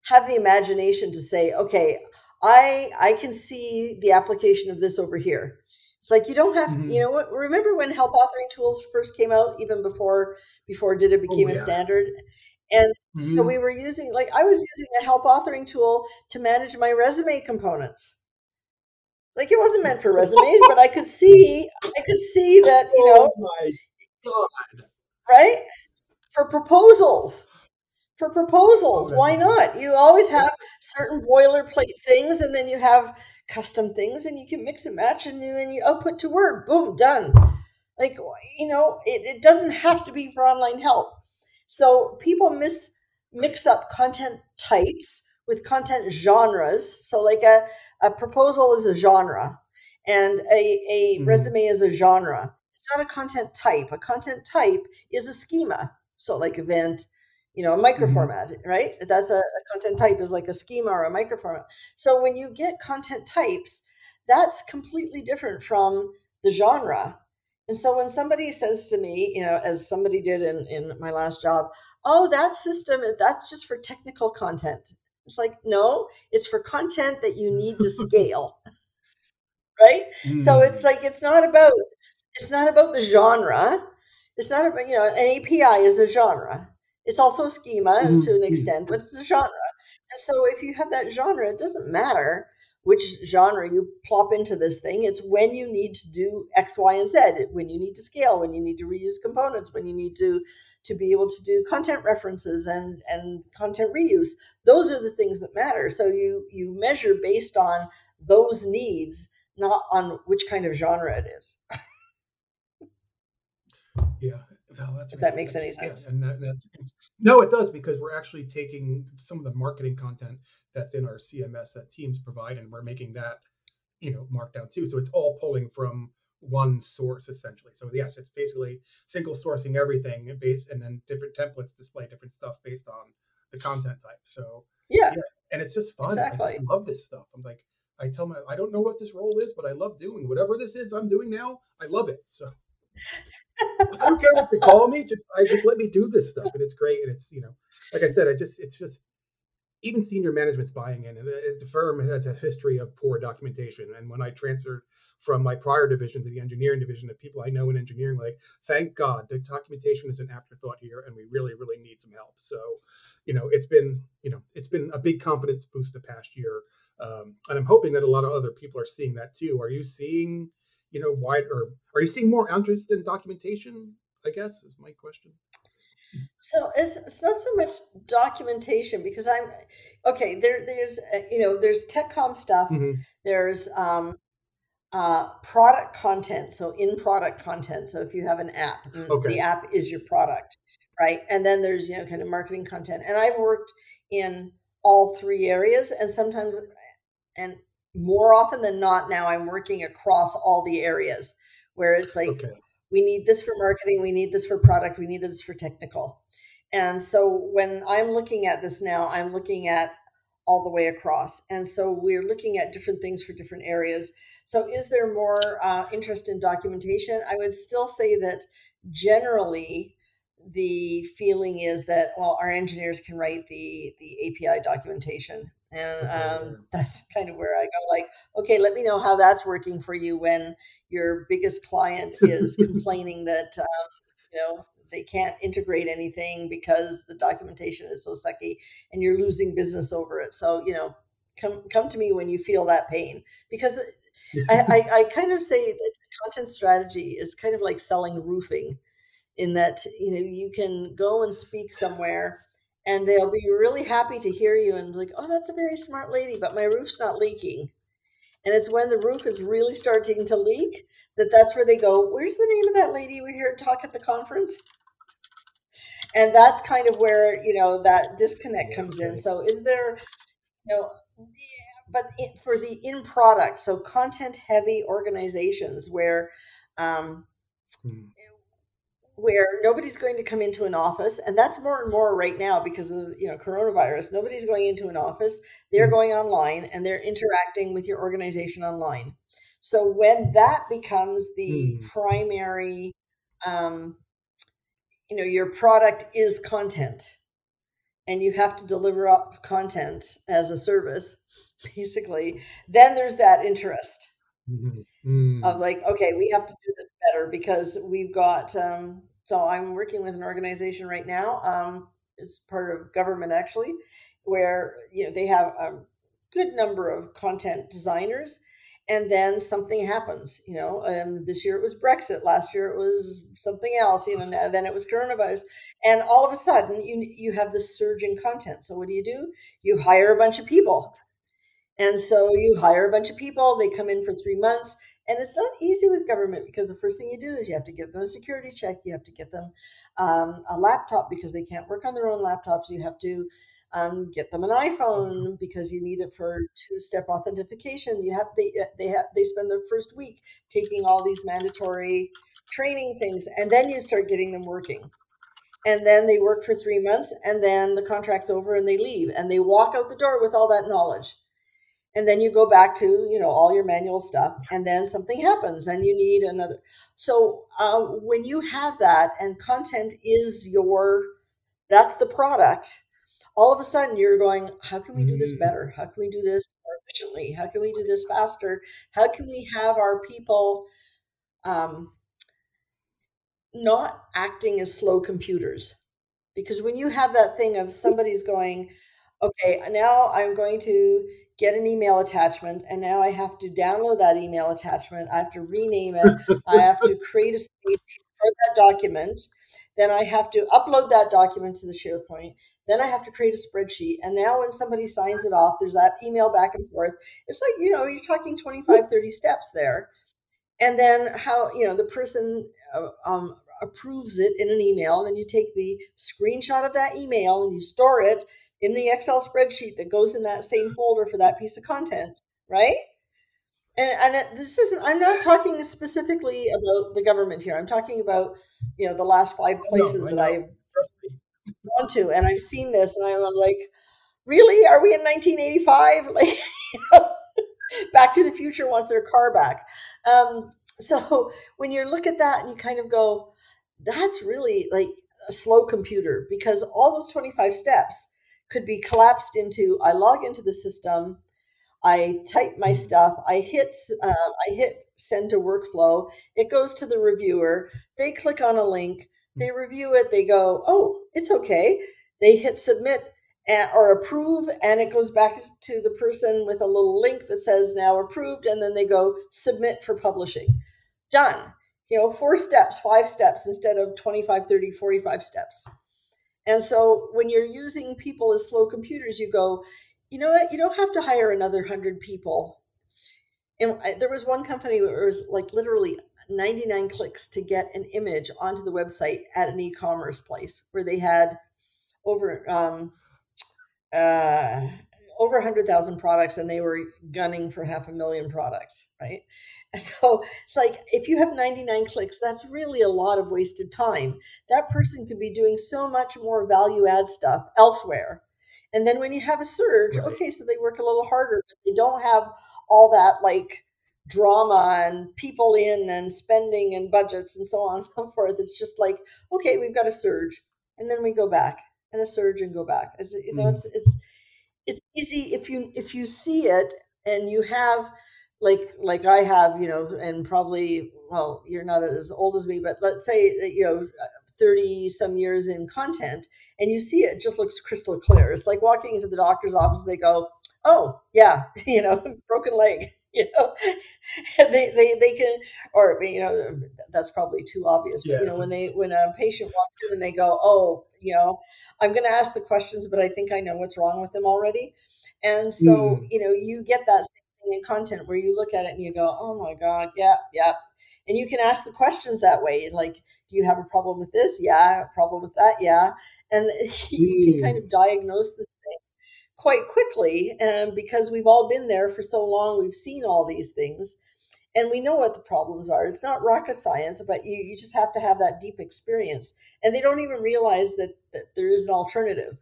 have the imagination to say, okay, I I can see the application of this over here. It's like you don't have, mm-hmm. you know, remember when help authoring tools first came out, even before before DITA oh, became oh, yeah. a standard, And mm-hmm. so we were using, like, I was using a help authoring tool to manage my resume components. Like it wasn't meant for resumes, but I could see, I could see that you know, oh my god, right? For proposals, for proposals, why not? You always have certain boilerplate things, and then you have custom things, and you can mix and match, and then you output to Word, boom, done. Like you know, it, it doesn't have to be for online help. So people miss mix up content types with content genres. So, like a, a proposal is a genre, and a, a mm. resume is a genre. It's not a content type. A content type is a schema. So, like event, you know, a microformat, mm-hmm. right? That's a, a, content type is like a schema or a microformat. So, when you get content types, that's completely different from the genre. And so when somebody says to me, you know, as somebody did in, in my last job, oh, that system, that's just for technical content. It's like, no, it's for content that you need to scale. right? Mm. So it's like it's not about it's not about the genre. It's not about, you know, an API is a genre. It's also schema mm. to an extent, but it's a genre. And so if you have that genre, it doesn't matter which genre you plop into this thing. It's when you need to do X, Y, and Z, when you need to scale, when you need to reuse components, when you need to to be able to do content references and and content reuse. Those are the things that matter. So you you measure based on those needs, not on which kind of genre it is. yeah, no, that's if that makes any sense. Yeah, and that, that's no, it does because we're actually taking some of the marketing content that's in our CMS that teams provide, and we're making that, you know, markdown too. So it's all pulling from one source essentially. So yes, it's basically single sourcing everything based, and then different templates display different stuff based on the content type. So yeah, yeah and it's just fun. Exactly. I just love this stuff. I'm like, I tell my, I don't know what this role is, but I love doing whatever this is I'm doing now. I love it. So I don't care what they call me. Just I just let me do this stuff, and it's great. And it's you know, like I said, I just it's just even senior management's buying in. And the firm has a history of poor documentation. And when I transferred from my prior division to the engineering division, the people I know in engineering, like, thank God, the documentation is an afterthought here, and we really, really need some help. So, you know, it's been, you know, it's been a big confidence boost the past year, um, and I'm hoping that a lot of other people are seeing that too. Are you seeing? You know, why or are you seeing more interest in documentation? I guess is my question. So it's, it's not so much documentation because I'm okay. There, there's uh, you know, there's tech TechCom stuff. Mm-hmm. There's um, uh, product content. So in product content. So if you have an app, okay. the app is your product, right? And then there's you know kind of marketing content. And I've worked in all three areas, and sometimes and more often than not now i'm working across all the areas. Where it's like okay. we need this for marketing we need this for product we need this for technical. And so when i'm looking at this now i'm looking at all the way across. And so we're looking at different things for different areas. So is there more uh, interest in documentation? I would still say that generally the feeling is that well our engineers can write the the api documentation and um, that's kind of where I go like, okay, let me know how that's working for you when your biggest client is complaining that, um, you know, they can't integrate anything because the documentation is so sucky and you're losing business over it. So, you know, come, come to me when you feel that pain because I, I, I kind of say that content strategy is kind of like selling roofing in that, you know, you can go and speak somewhere and they'll be really happy to hear you and like, oh, that's a very smart lady, but my roof's not leaking. And it's when the roof is really starting to leak that that's where they go, where's the name of that lady we heard talk at the conference? And that's kind of where, you know, that disconnect comes in. So is there, you know, but for the in product, so content heavy organizations where um, hmm where nobody's going to come into an office and that's more and more right now because of you know coronavirus nobody's going into an office they're mm-hmm. going online and they're interacting with your organization online so when that becomes the mm. primary um, you know your product is content and you have to deliver up content as a service basically then there's that interest Mm-hmm. Mm. Of like, okay, we have to do this better because we've got. Um, so I'm working with an organization right now. Um, is part of government actually, where you know they have a good number of content designers, and then something happens. You know, um, this year it was Brexit, last year it was something else. You know, then it was coronavirus, and all of a sudden you you have this surge in content. So what do you do? You hire a bunch of people. And so you hire a bunch of people, they come in for three months, and it's not easy with government because the first thing you do is you have to give them a security check. You have to get them um, a laptop because they can't work on their own laptops. You have to um, get them an iPhone because you need it for two-step authentication. You have they they have they spend their first week taking all these mandatory training things, and then you start getting them working. And then they work for three months, and then the contract's over, and they leave, and they walk out the door with all that knowledge and then you go back to you know all your manual stuff and then something happens and you need another so um, when you have that and content is your that's the product all of a sudden you're going how can we do this mm. better? How can we do this more efficiently? How can we do this faster? How can we have our people um, not acting as slow computers? Because when you have that thing of somebody's going okay now i'm going to get an email attachment, and now I have to download that email attachment. I have to rename it. I have to create a space for that document. Then I have to upload that document to the SharePoint. Then I have to create a spreadsheet. And now when somebody signs it off, there's that email back and forth. It's like, you know, you're talking 25, 30 steps there. And then how, you know, the person uh, um, approves it in an email. And then you take the screenshot of that email and you store it in the Excel spreadsheet that goes in that same folder for that piece of content, right? And, and this isn't, I'm not talking specifically about the government here. I'm talking about, you know, the last five places that I've gone to. And I've seen this and I'm like, really? Are we in 1985? Like, you know, Back to the Future wants their car back. Um, so when you look at that and you kind of go, that's really like a slow computer because all those 25 steps could be collapsed into I log into the system, I type my mm-hmm. stuff, I hit uh, I hit send to workflow, it goes to the reviewer, they click on a link, mm. they review it, they go, oh, it's okay. They hit submit or approve, and it goes back to the person with a little link that says now approved, and then they go submit for publishing. Done. You know, four steps, five steps instead of 25, 30, 45 steps. And so when you're using people as slow computers, you go, you know what? You don't have to hire another hundred people. And I, there was one company where it was like literally 99 clicks to get an image onto the website at an e-commerce place where they had over um, uh, over 100,000 products and they were gunning for half a million products, right? So it's like if you have 99 clicks, that's really a lot of wasted time. That person could be doing so much more value add stuff elsewhere. And then when you have a surge, right. okay, so they work a little harder, but they don't have all that like drama and people in and spending and budgets and so on and so forth. It's just like, okay, we've got a surge. And then we go back and a surge and go back. It's, you know, mm. it's, it's, it's easy if you if you see it and you have like like I have, you know, and probably well, you're not as old as me, but let's say that you know, thirty some years in content, and you see it, it just looks crystal clear. It's like walking into the doctor's office. They go, "Oh, yeah, you know, broken leg." You know, they, they they can, or you know, that's probably too obvious. But yeah. you know, when they when a patient walks in and they go, "Oh, you know, I'm going to ask the questions, but I think I know what's wrong with them already," and so mm. you know, you get that in content where you look at it and you go, oh my God, yeah, yeah. And you can ask the questions that way. And like, do you have a problem with this? Yeah. A problem with that? Yeah. And you can kind mm. of diagnose thing quite quickly. And because we've all been there for so long, we've seen all these things and we know what the problems are. It's not rocket science, but you, you just have to have that deep experience. And they don't even realize that, that there is an alternative.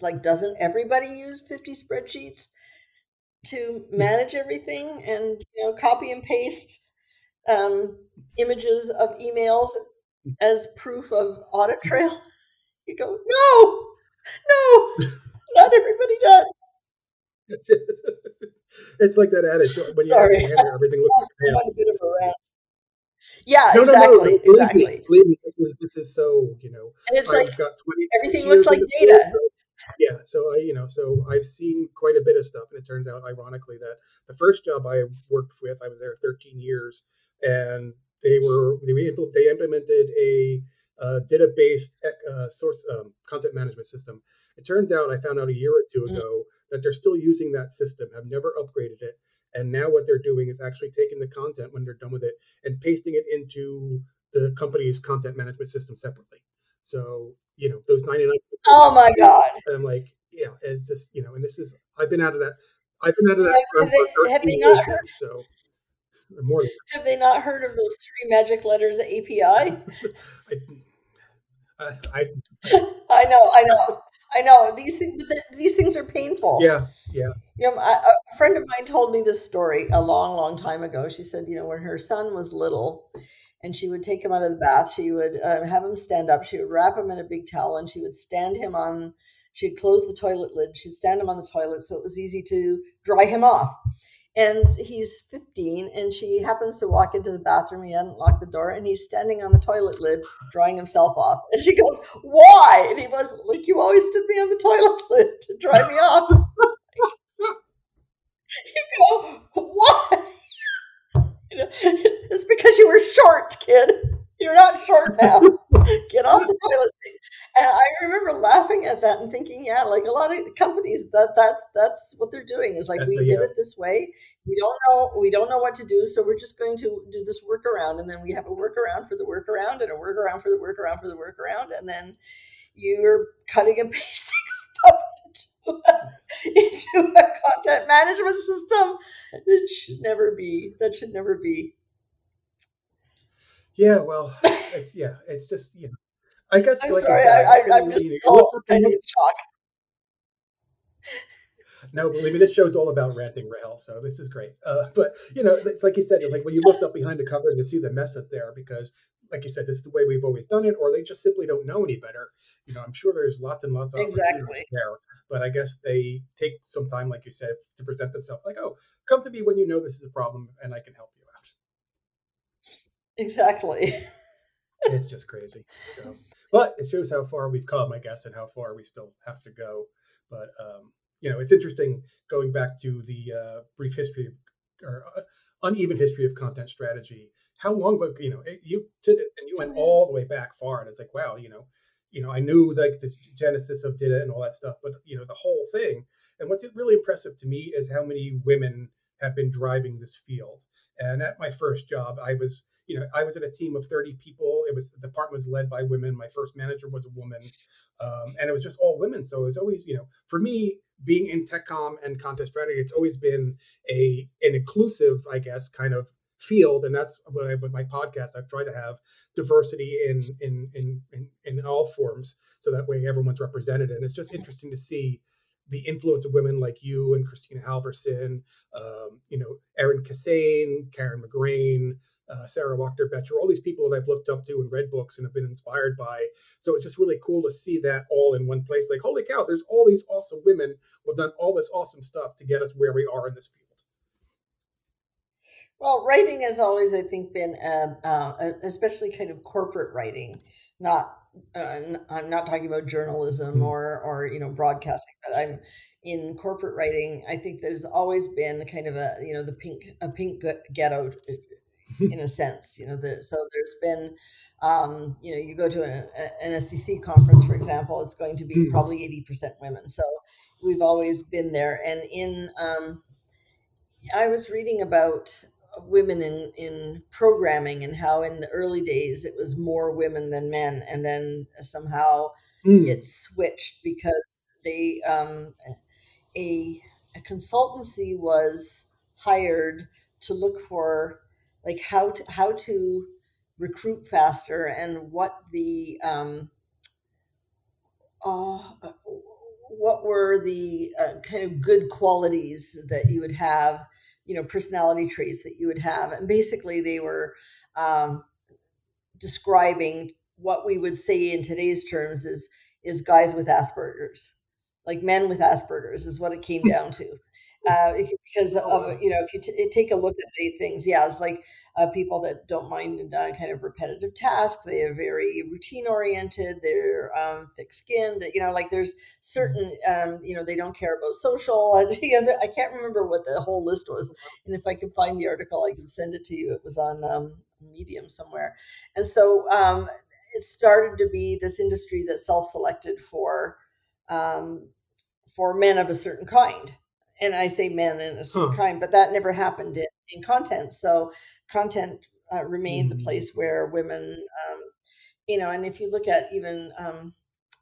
Like, doesn't everybody use 50 spreadsheets? to manage everything and you know copy and paste um, images of emails as proof of audit trail. You go, no, no, not everybody does. it's like that adage when you Sorry. have a hammer, everything looks like a a bit of a rant. Yeah, no, exactly, no, no, believe exactly. Me, believe me, this is this is so you know. And it's I've like got twenty. everything looks like data. Field, yeah, so I you know so I've seen quite a bit of stuff, and it turns out, ironically, that the first job I worked with, I was there 13 years, and they were they, they implemented a uh, data-based uh, source um, content management system. It turns out I found out a year or 2 mm-hmm. ago that they're still using that system, have never upgraded it, and now what they're doing is actually taking the content when they're done with it and pasting it into the company's content management system separately. So you know those 99. Oh my god! And I'm like, yeah, it's just you know, and this is I've been out of that. I've been out of that. Have, they, have they not heard? So more. Have they not heard of those three magic letters API? I, I, I know, I know, I know. These things, these things are painful. Yeah, yeah. You know, a, a friend of mine told me this story a long, long time ago. She said, you know, when her son was little, and she would take him out of the bath. She would uh, have him stand up. She would wrap him in a big towel, and she would stand him on. She'd close the toilet lid. She'd stand him on the toilet so it was easy to dry him off and he's 15 and she happens to walk into the bathroom he hadn't locked the door and he's standing on the toilet lid drying himself off. And she goes why? And he was like you always stood me on the toilet lid to dry me off. You go why it's because you were short kid. You're not short now. Get off the toilet seat. And I remember laughing at that and thinking, yeah, like a lot of companies that that's that's what they're doing is like that's we did yeah. it this way. We don't know we don't know what to do, so we're just going to do this workaround, and then we have a workaround for the workaround, and a workaround for the workaround for the workaround, and then you're cutting and pasting stuff into a, into a content management system. That should never be. That should never be yeah, well, it's yeah, it's just you know, I guess. I'm like sorry, I, I, am just oh, kind of in shock. No, believe me, this show's all about ranting Rahel, so this is great. Uh, but you know, it's like you said, like when you lift up behind the covers and see the mess up there, because like you said, this is the way we've always done it, or they just simply don't know any better. You know, I'm sure there's lots and lots of exactly there, but I guess they take some time, like you said, to present themselves like, oh, come to me when you know this is a problem, and I can help you. Exactly. it's just crazy. So, but it shows how far we've come, I guess, and how far we still have to go. But um, you know, it's interesting going back to the uh, brief history of, or uh, uneven history of content strategy. How long, but you know, it, you DITA, and you went all the way back far, and it's like, wow, you know, you know, I knew like the genesis of did it and all that stuff, but you know, the whole thing. And what's really impressive to me is how many women have been driving this field. And at my first job, I was you know, I was in a team of 30 people. It was the department was led by women. My first manager was a woman, um, and it was just all women. So it was always, you know, for me being in TechCom and content strategy, it's always been a an inclusive, I guess, kind of field, and that's what I with my podcast. I've tried to have diversity in in in in, in all forms, so that way everyone's represented. And it's just interesting to see the influence of women like you and Kristina Halvorson, um, you know, Erin Kissane, Karen McGrane, uh, Sara Wachter-Boettcher, all these people that I've looked up to and read books and have been inspired by. So it's just really cool to see that all in one place. Like, holy cow, there's all these awesome women who have done all this awesome stuff to get us where we are in this field. Well, writing has always, I think, been, uh, uh, especially kind of corporate writing. Not, uh, I'm not talking about journalism mm-hmm. or, or you know, broadcasting, but I'm in corporate writing. I think there's always been kind of a, you know, the pink, a pink ghetto in a sense. You know, the, so there's been, um, you know, you go to an, an STC conference, for example, it's going to be mm. probably 80% women. So we've always been there. And in, um, I was reading about women in, in programming and how in the early days it was more women than men. And then somehow mm. it switched because they, um, a, a consultancy was hired to look for like how to how to recruit faster and what the um, uh, what were the uh, kind of good qualities that you would have you know personality traits that you would have. And basically they were um, describing what we would say in today's terms is is guys with asperger's. Like men with Asperger's is what it came down to. Uh, because of you know if you t- take a look at the things yeah it's like uh, people that don't mind uh, kind of repetitive tasks they are very routine oriented they're um, thick skinned you know like there's certain um, you know they don't care about social I, can't remember what the whole list was and if i can find the article i can send it to you it was on um, medium somewhere. And so um, it started to be this industry that self-selected for um, for men of a certain kind and I say men in a certain huh. kind, but that never happened in, in content. So content uh, remained mm-hmm. the place where women, um, you know, and if you look at even um,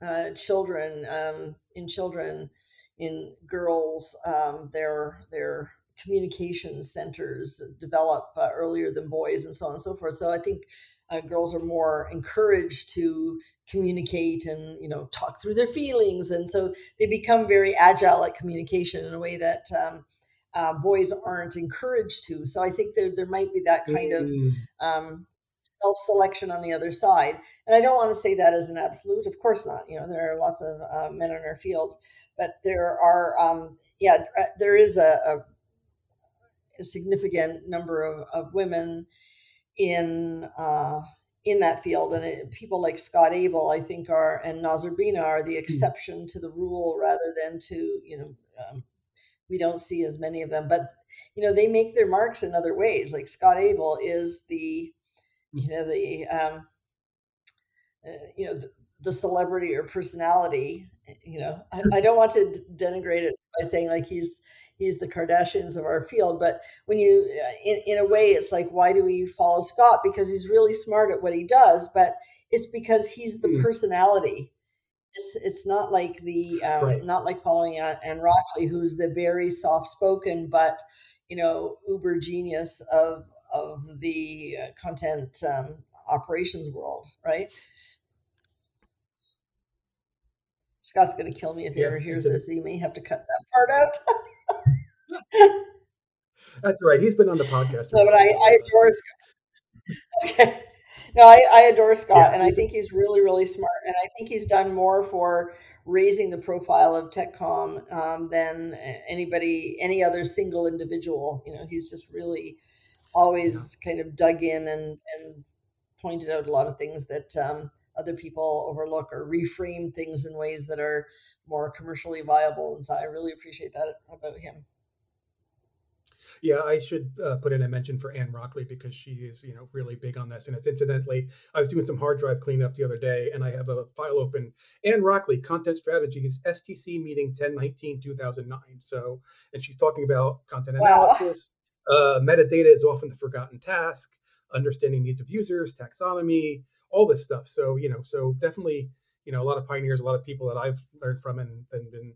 uh, children, um, in children, in girls, um, their their communication centers develop uh, earlier than boys, and so on and so forth. So I think uh, girls are more encouraged to communicate and you know talk through their feelings. And so they become very agile at communication in a way that um, uh, boys aren't encouraged to. So i think there, there might be that kind of mm. um, self-selection on the other side. And i don't want to say that as an absolute of course not. You know there are lots of uh, men in our field. But there are um, yeah uh, there is a, a, a significant number of, of women in uh, in that field, and it, people like Scott Abel, I think, are and Noz Urbina are the hmm. exception to the rule rather than to you know. Um, we don't see as many of them, but you know they make their marks in other ways. Like Scott Abel is the, you know the, um, uh, you know the, the, celebrity or personality. You know, I, I don't want to denigrate it by saying like he's he's the Kardashians of our field. But when you, in, in a way, it's like, why do we follow Scott? Because he's really smart at what he does, but it's because he's the mm. personality. It's, it's not like the um, right. not like following Ann Rockley, who's the very soft spoken but you know uber genius of of the uh, content um, operations world, right? Scott's going to kill me if he yeah, ever hears this. He may have to cut that part out. That's right. He's been on the podcast. No, but I, I adore Scott. Okay. No, I, I adore Scott, yeah, and I think he's really, really smart. And I think he's done more for raising the profile of TechCom um, than anybody, any other single individual. You know, he's just really always yeah. kind of dug in and and pointed out a lot of things that um, other people overlook or reframe things in ways that are more commercially viable. And so I really appreciate that about him. Yeah, I should uh, put in a mention for Ann Rockley because she is, you know, really big on this. And it's incidentally, I was doing some hard drive cleanup the other day, and I have a file open. Ann Rockley, Content Strategies, STC meeting 1019 2009. So, and she's talking about content wow. analysis. Uh, metadata is often the forgotten task. Understanding needs of users, taxonomy, all this stuff. So, you know, so definitely, you know, a lot of pioneers, a lot of people that I've learned from and, and been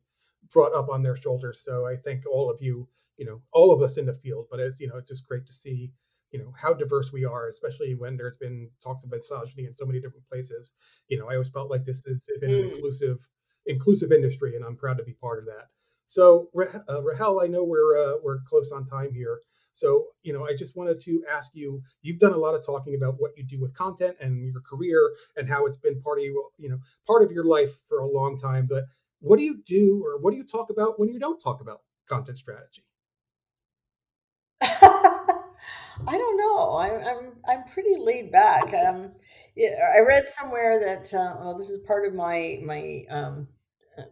brought up on their shoulders. So I thank all of you you know all of us in the field but as you know it's just great to see you know how diverse we are especially when there's been talks of misogyny in so many different places you know i always felt like this has been an mm. inclusive inclusive industry and i'm proud to be part of that so uh, rahel i know we're uh, we're close on time here so you know i just wanted to ask you you've done a lot of talking about what you do with content and your career and how it's been part of you you know part of your life for a long time but what do you do or what do you talk about when you don't talk about content strategy I don't know. I'm I'm I'm pretty laid back. Um, yeah, I read somewhere that uh, well, this is part of my my um, uh,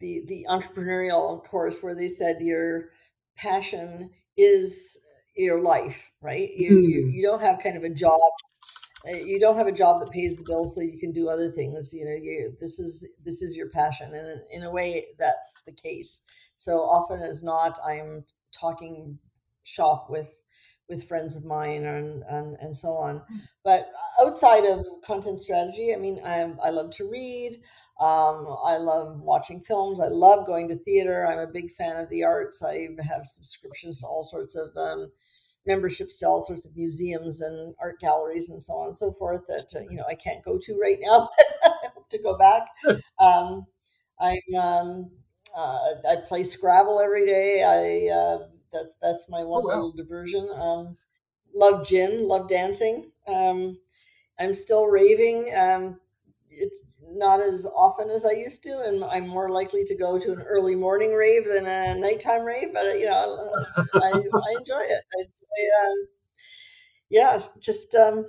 the the entrepreneurial course where they said your passion is your life, right? You mm. you, hmm. you don't have kind of a job. Uh, you don't have a job that pays the bills so you can do other things. You know, you this is this is your passion, and in a way, that's the case. So often as not, I'm talking shop with with friends of mine and and, and so on. Mm. But outside of content strategy, I mean, I I love to read. Um, I love watching films. I love going to theater. I'm a big fan of the arts. I have subscriptions to all sorts of um, memberships to all sorts of museums and art galleries and so on and so forth that uh, you know I can't go to right now, but I hope to go back. Um, I'm um, uh, I play Scrabble every day. I uh, that's that's my one oh, wow. little diversion. Um, love gin, love dancing. Um, I'm still raving. Um, it's not as often as I used to, and I'm more likely to go to an early morning rave than a nighttime rave. But you know, I, I enjoy it. I, I um, yeah, just um,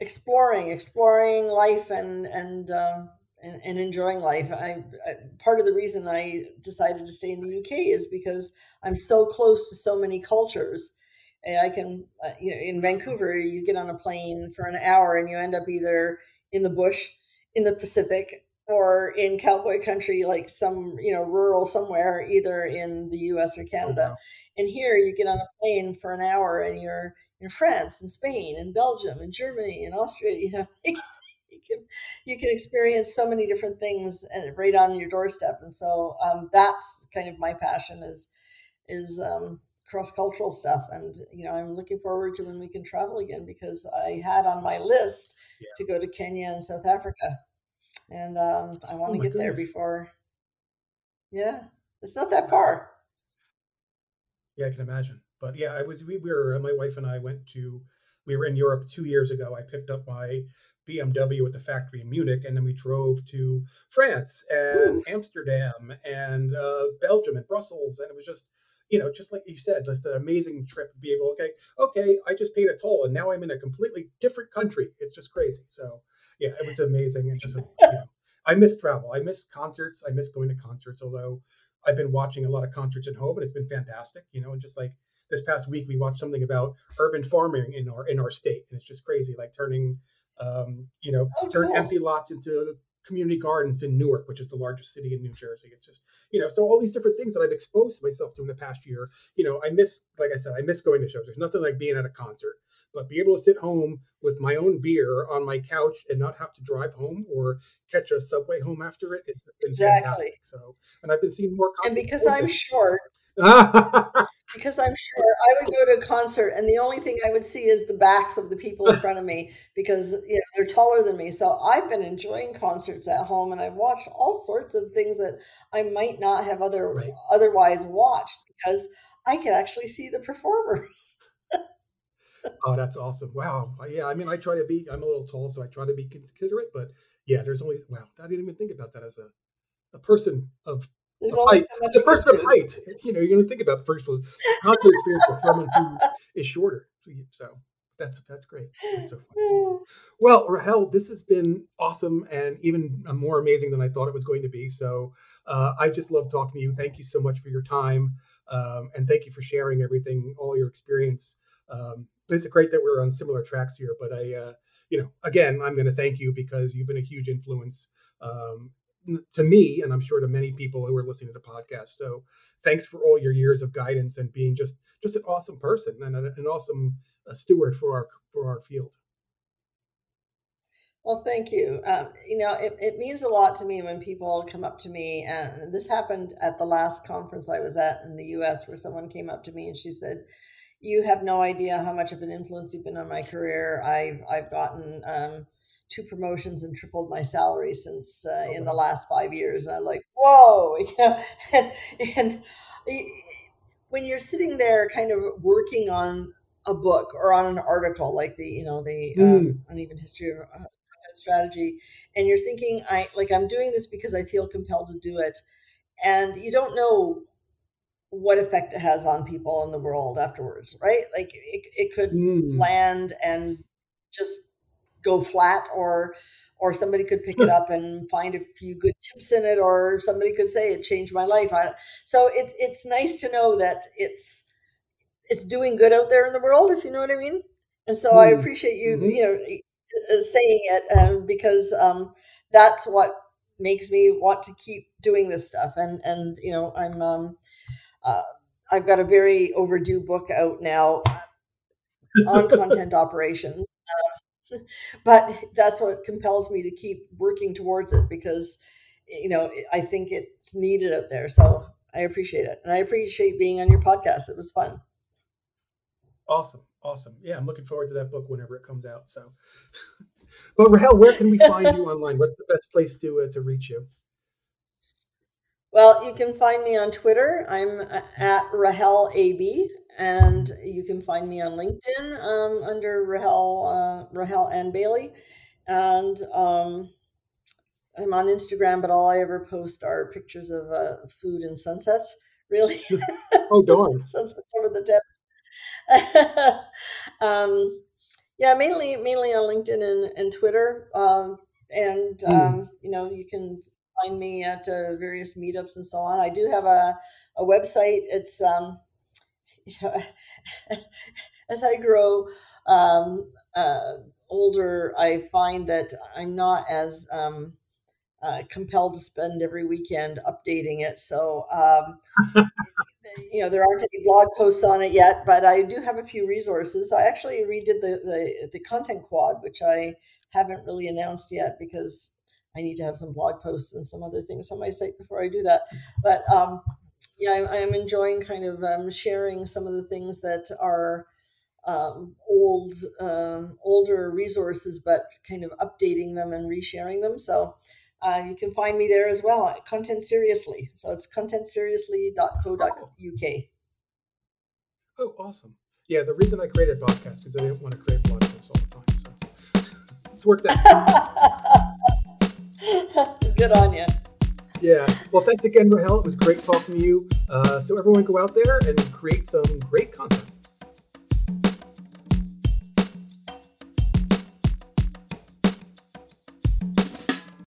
exploring, exploring life, and and, um, and and, enjoying life. I, I, part of the reason I decided to stay in the UK is because I'm so close to so many cultures. I can, uh, you know, in Vancouver, you get on a plane for an hour and you end up either in the bush in the Pacific or in cowboy country, like some, you know, rural somewhere, either in the US or Canada. Oh, wow. And here you get on a plane for an hour and you're in France and Spain and Belgium and Germany and Austria, you know. You can, you can experience so many different things and right on your doorstep. And so um, that's kind of my passion is, is um, cross cultural stuff. And, you know, I'm looking forward to when we can travel again because I had on my list yeah. to go to Kenya and South Africa. And um, I want to oh get goodness. there before. Yeah, it's not that far. Yeah, I can imagine. But yeah, I was, we, we were, my wife and I went to, we were in Europe two years ago. I picked up my BMW at the factory in Munich, and then we drove to France and Ooh. Amsterdam and uh, Belgium and Brussels, and it was just you know, just like you said, just an amazing trip to be able, okay, okay, I just paid a toll and now I'm in a completely different country. It's just crazy. So yeah, it was amazing. And just, you know, I miss travel. I miss concerts. I miss going to concerts, although I've been watching a lot of concerts at home and it's been fantastic, you know, and just like this past week, we watched something about urban farming in our, in our state. And it's just crazy, like turning, um, you know, oh, turn cool. empty lots into community gardens in Newark, which is the largest city in New Jersey. It's just, you know, so all these different things that I've exposed myself to in the past year, you know, I miss, like I said, I miss going to shows. There's nothing like being at a concert, but be able to sit home with my own beer on my couch and not have to drive home or catch a subway home after it, it's been exactly. fantastic. So, and I've been seeing more. And because I'm short, because I'm sure I would go to a concert and the only thing I would see is the backs of the people in front of me because you know they're taller than me. So I've been enjoying concerts at home and I've watched all sorts of things that I might not have other right. otherwise watched because I can actually see the performers. oh, that's awesome! Wow, yeah. I mean, I try to be. I'm a little tall, so I try to be considerate. But yeah, there's only wow. I didn't even think about that as a a person of there's always height. so much. The person of height, you know, you're going to think about the how to experience for someone who is shorter. So that's that's great. That's so funny. Well, Rahel, this has been awesome and even more amazing than I thought it was going to be. So uh, I just love talking to you. Thank you so much for your time, um, and thank you for sharing everything, all your experience. Um, it's great that we're on similar tracks here. But I, uh, you know, again, I'm going to thank you because you've been a huge influence um, to me, and I'm sure to many people who are listening to the podcast. So thanks for all your years of guidance and being just just an awesome person and an awesome uh, steward for our for our field. Well, thank you. Um, you know, it, it means a lot to me when people come up to me, and this happened at the last conference I was at in the U.S., where someone came up to me and she said, "You have no idea how much of an influence you've been on my career. I've I've gotten." Um, two promotions and tripled my salary since uh, oh, in the last five years. And I'm like, whoa, yeah. and, and when you're sitting there kind of working on a book or on an article like the, you know, the mm. um, uneven history of uh, strategy, and you're thinking, I like, I'm doing this because I feel compelled to do it. And you don't know what effect it has on people in the world afterwards, right? Like it, it could mm. land and just go flat or or somebody could pick it up and find a few good tips in it or somebody could say it changed my life I, so it, it's nice to know that it's it's doing good out there in the world if you know what i mean and so mm. i appreciate you mm-hmm. you know uh, saying it um, because um, that's what makes me want to keep doing this stuff and and you know i'm um, uh, i've got a very overdue book out now on content operations but that's what compels me to keep working towards it because you know i think it's needed out there so i appreciate it and i appreciate being on your podcast. It was fun. Awesome awesome. Yeah i'm looking forward to that book whenever it comes out so. But rahel where can we find you online? What's the best place to uh, to reach you well, you can find me on Twitter. I'm uh, at Rahel AB, and you can find me on LinkedIn um, under Rahel uh, Rahel Ann Bailie. and um, I'm on Instagram, but all I ever post are pictures of uh, food and sunsets. Really? oh darn! sunsets over the tips. um, yeah, mainly mainly on LinkedIn and, and Twitter, um, and mm. um, you know you can find me at uh, various meetups and so on. I do have a a website. It's um, you know, as, I grow um, uh, older, I find that I'm not as um, uh, compelled to spend every weekend updating it. So, um, you know, there aren't any blog posts on it yet, but I do have a few resources. I actually redid the, the, the content quad, which I haven't really announced yet because I need to have some blog posts and some other things on my site before I do that. But um, yeah, I, am enjoying kind of um, sharing some of the things that are um, old, um, older resources, but kind of updating them and resharing them. So uh, you can find me there as well. Content Seriously. So it's contentseriously.co.uk. Oh, awesome. Yeah, the reason I created podcast because I didn't want to create blog posts all the time. So it's worked out. Good on you. Yeah. Well, thanks again, Rahel. It was great talking to you. Uh, so everyone go out there and create some great content.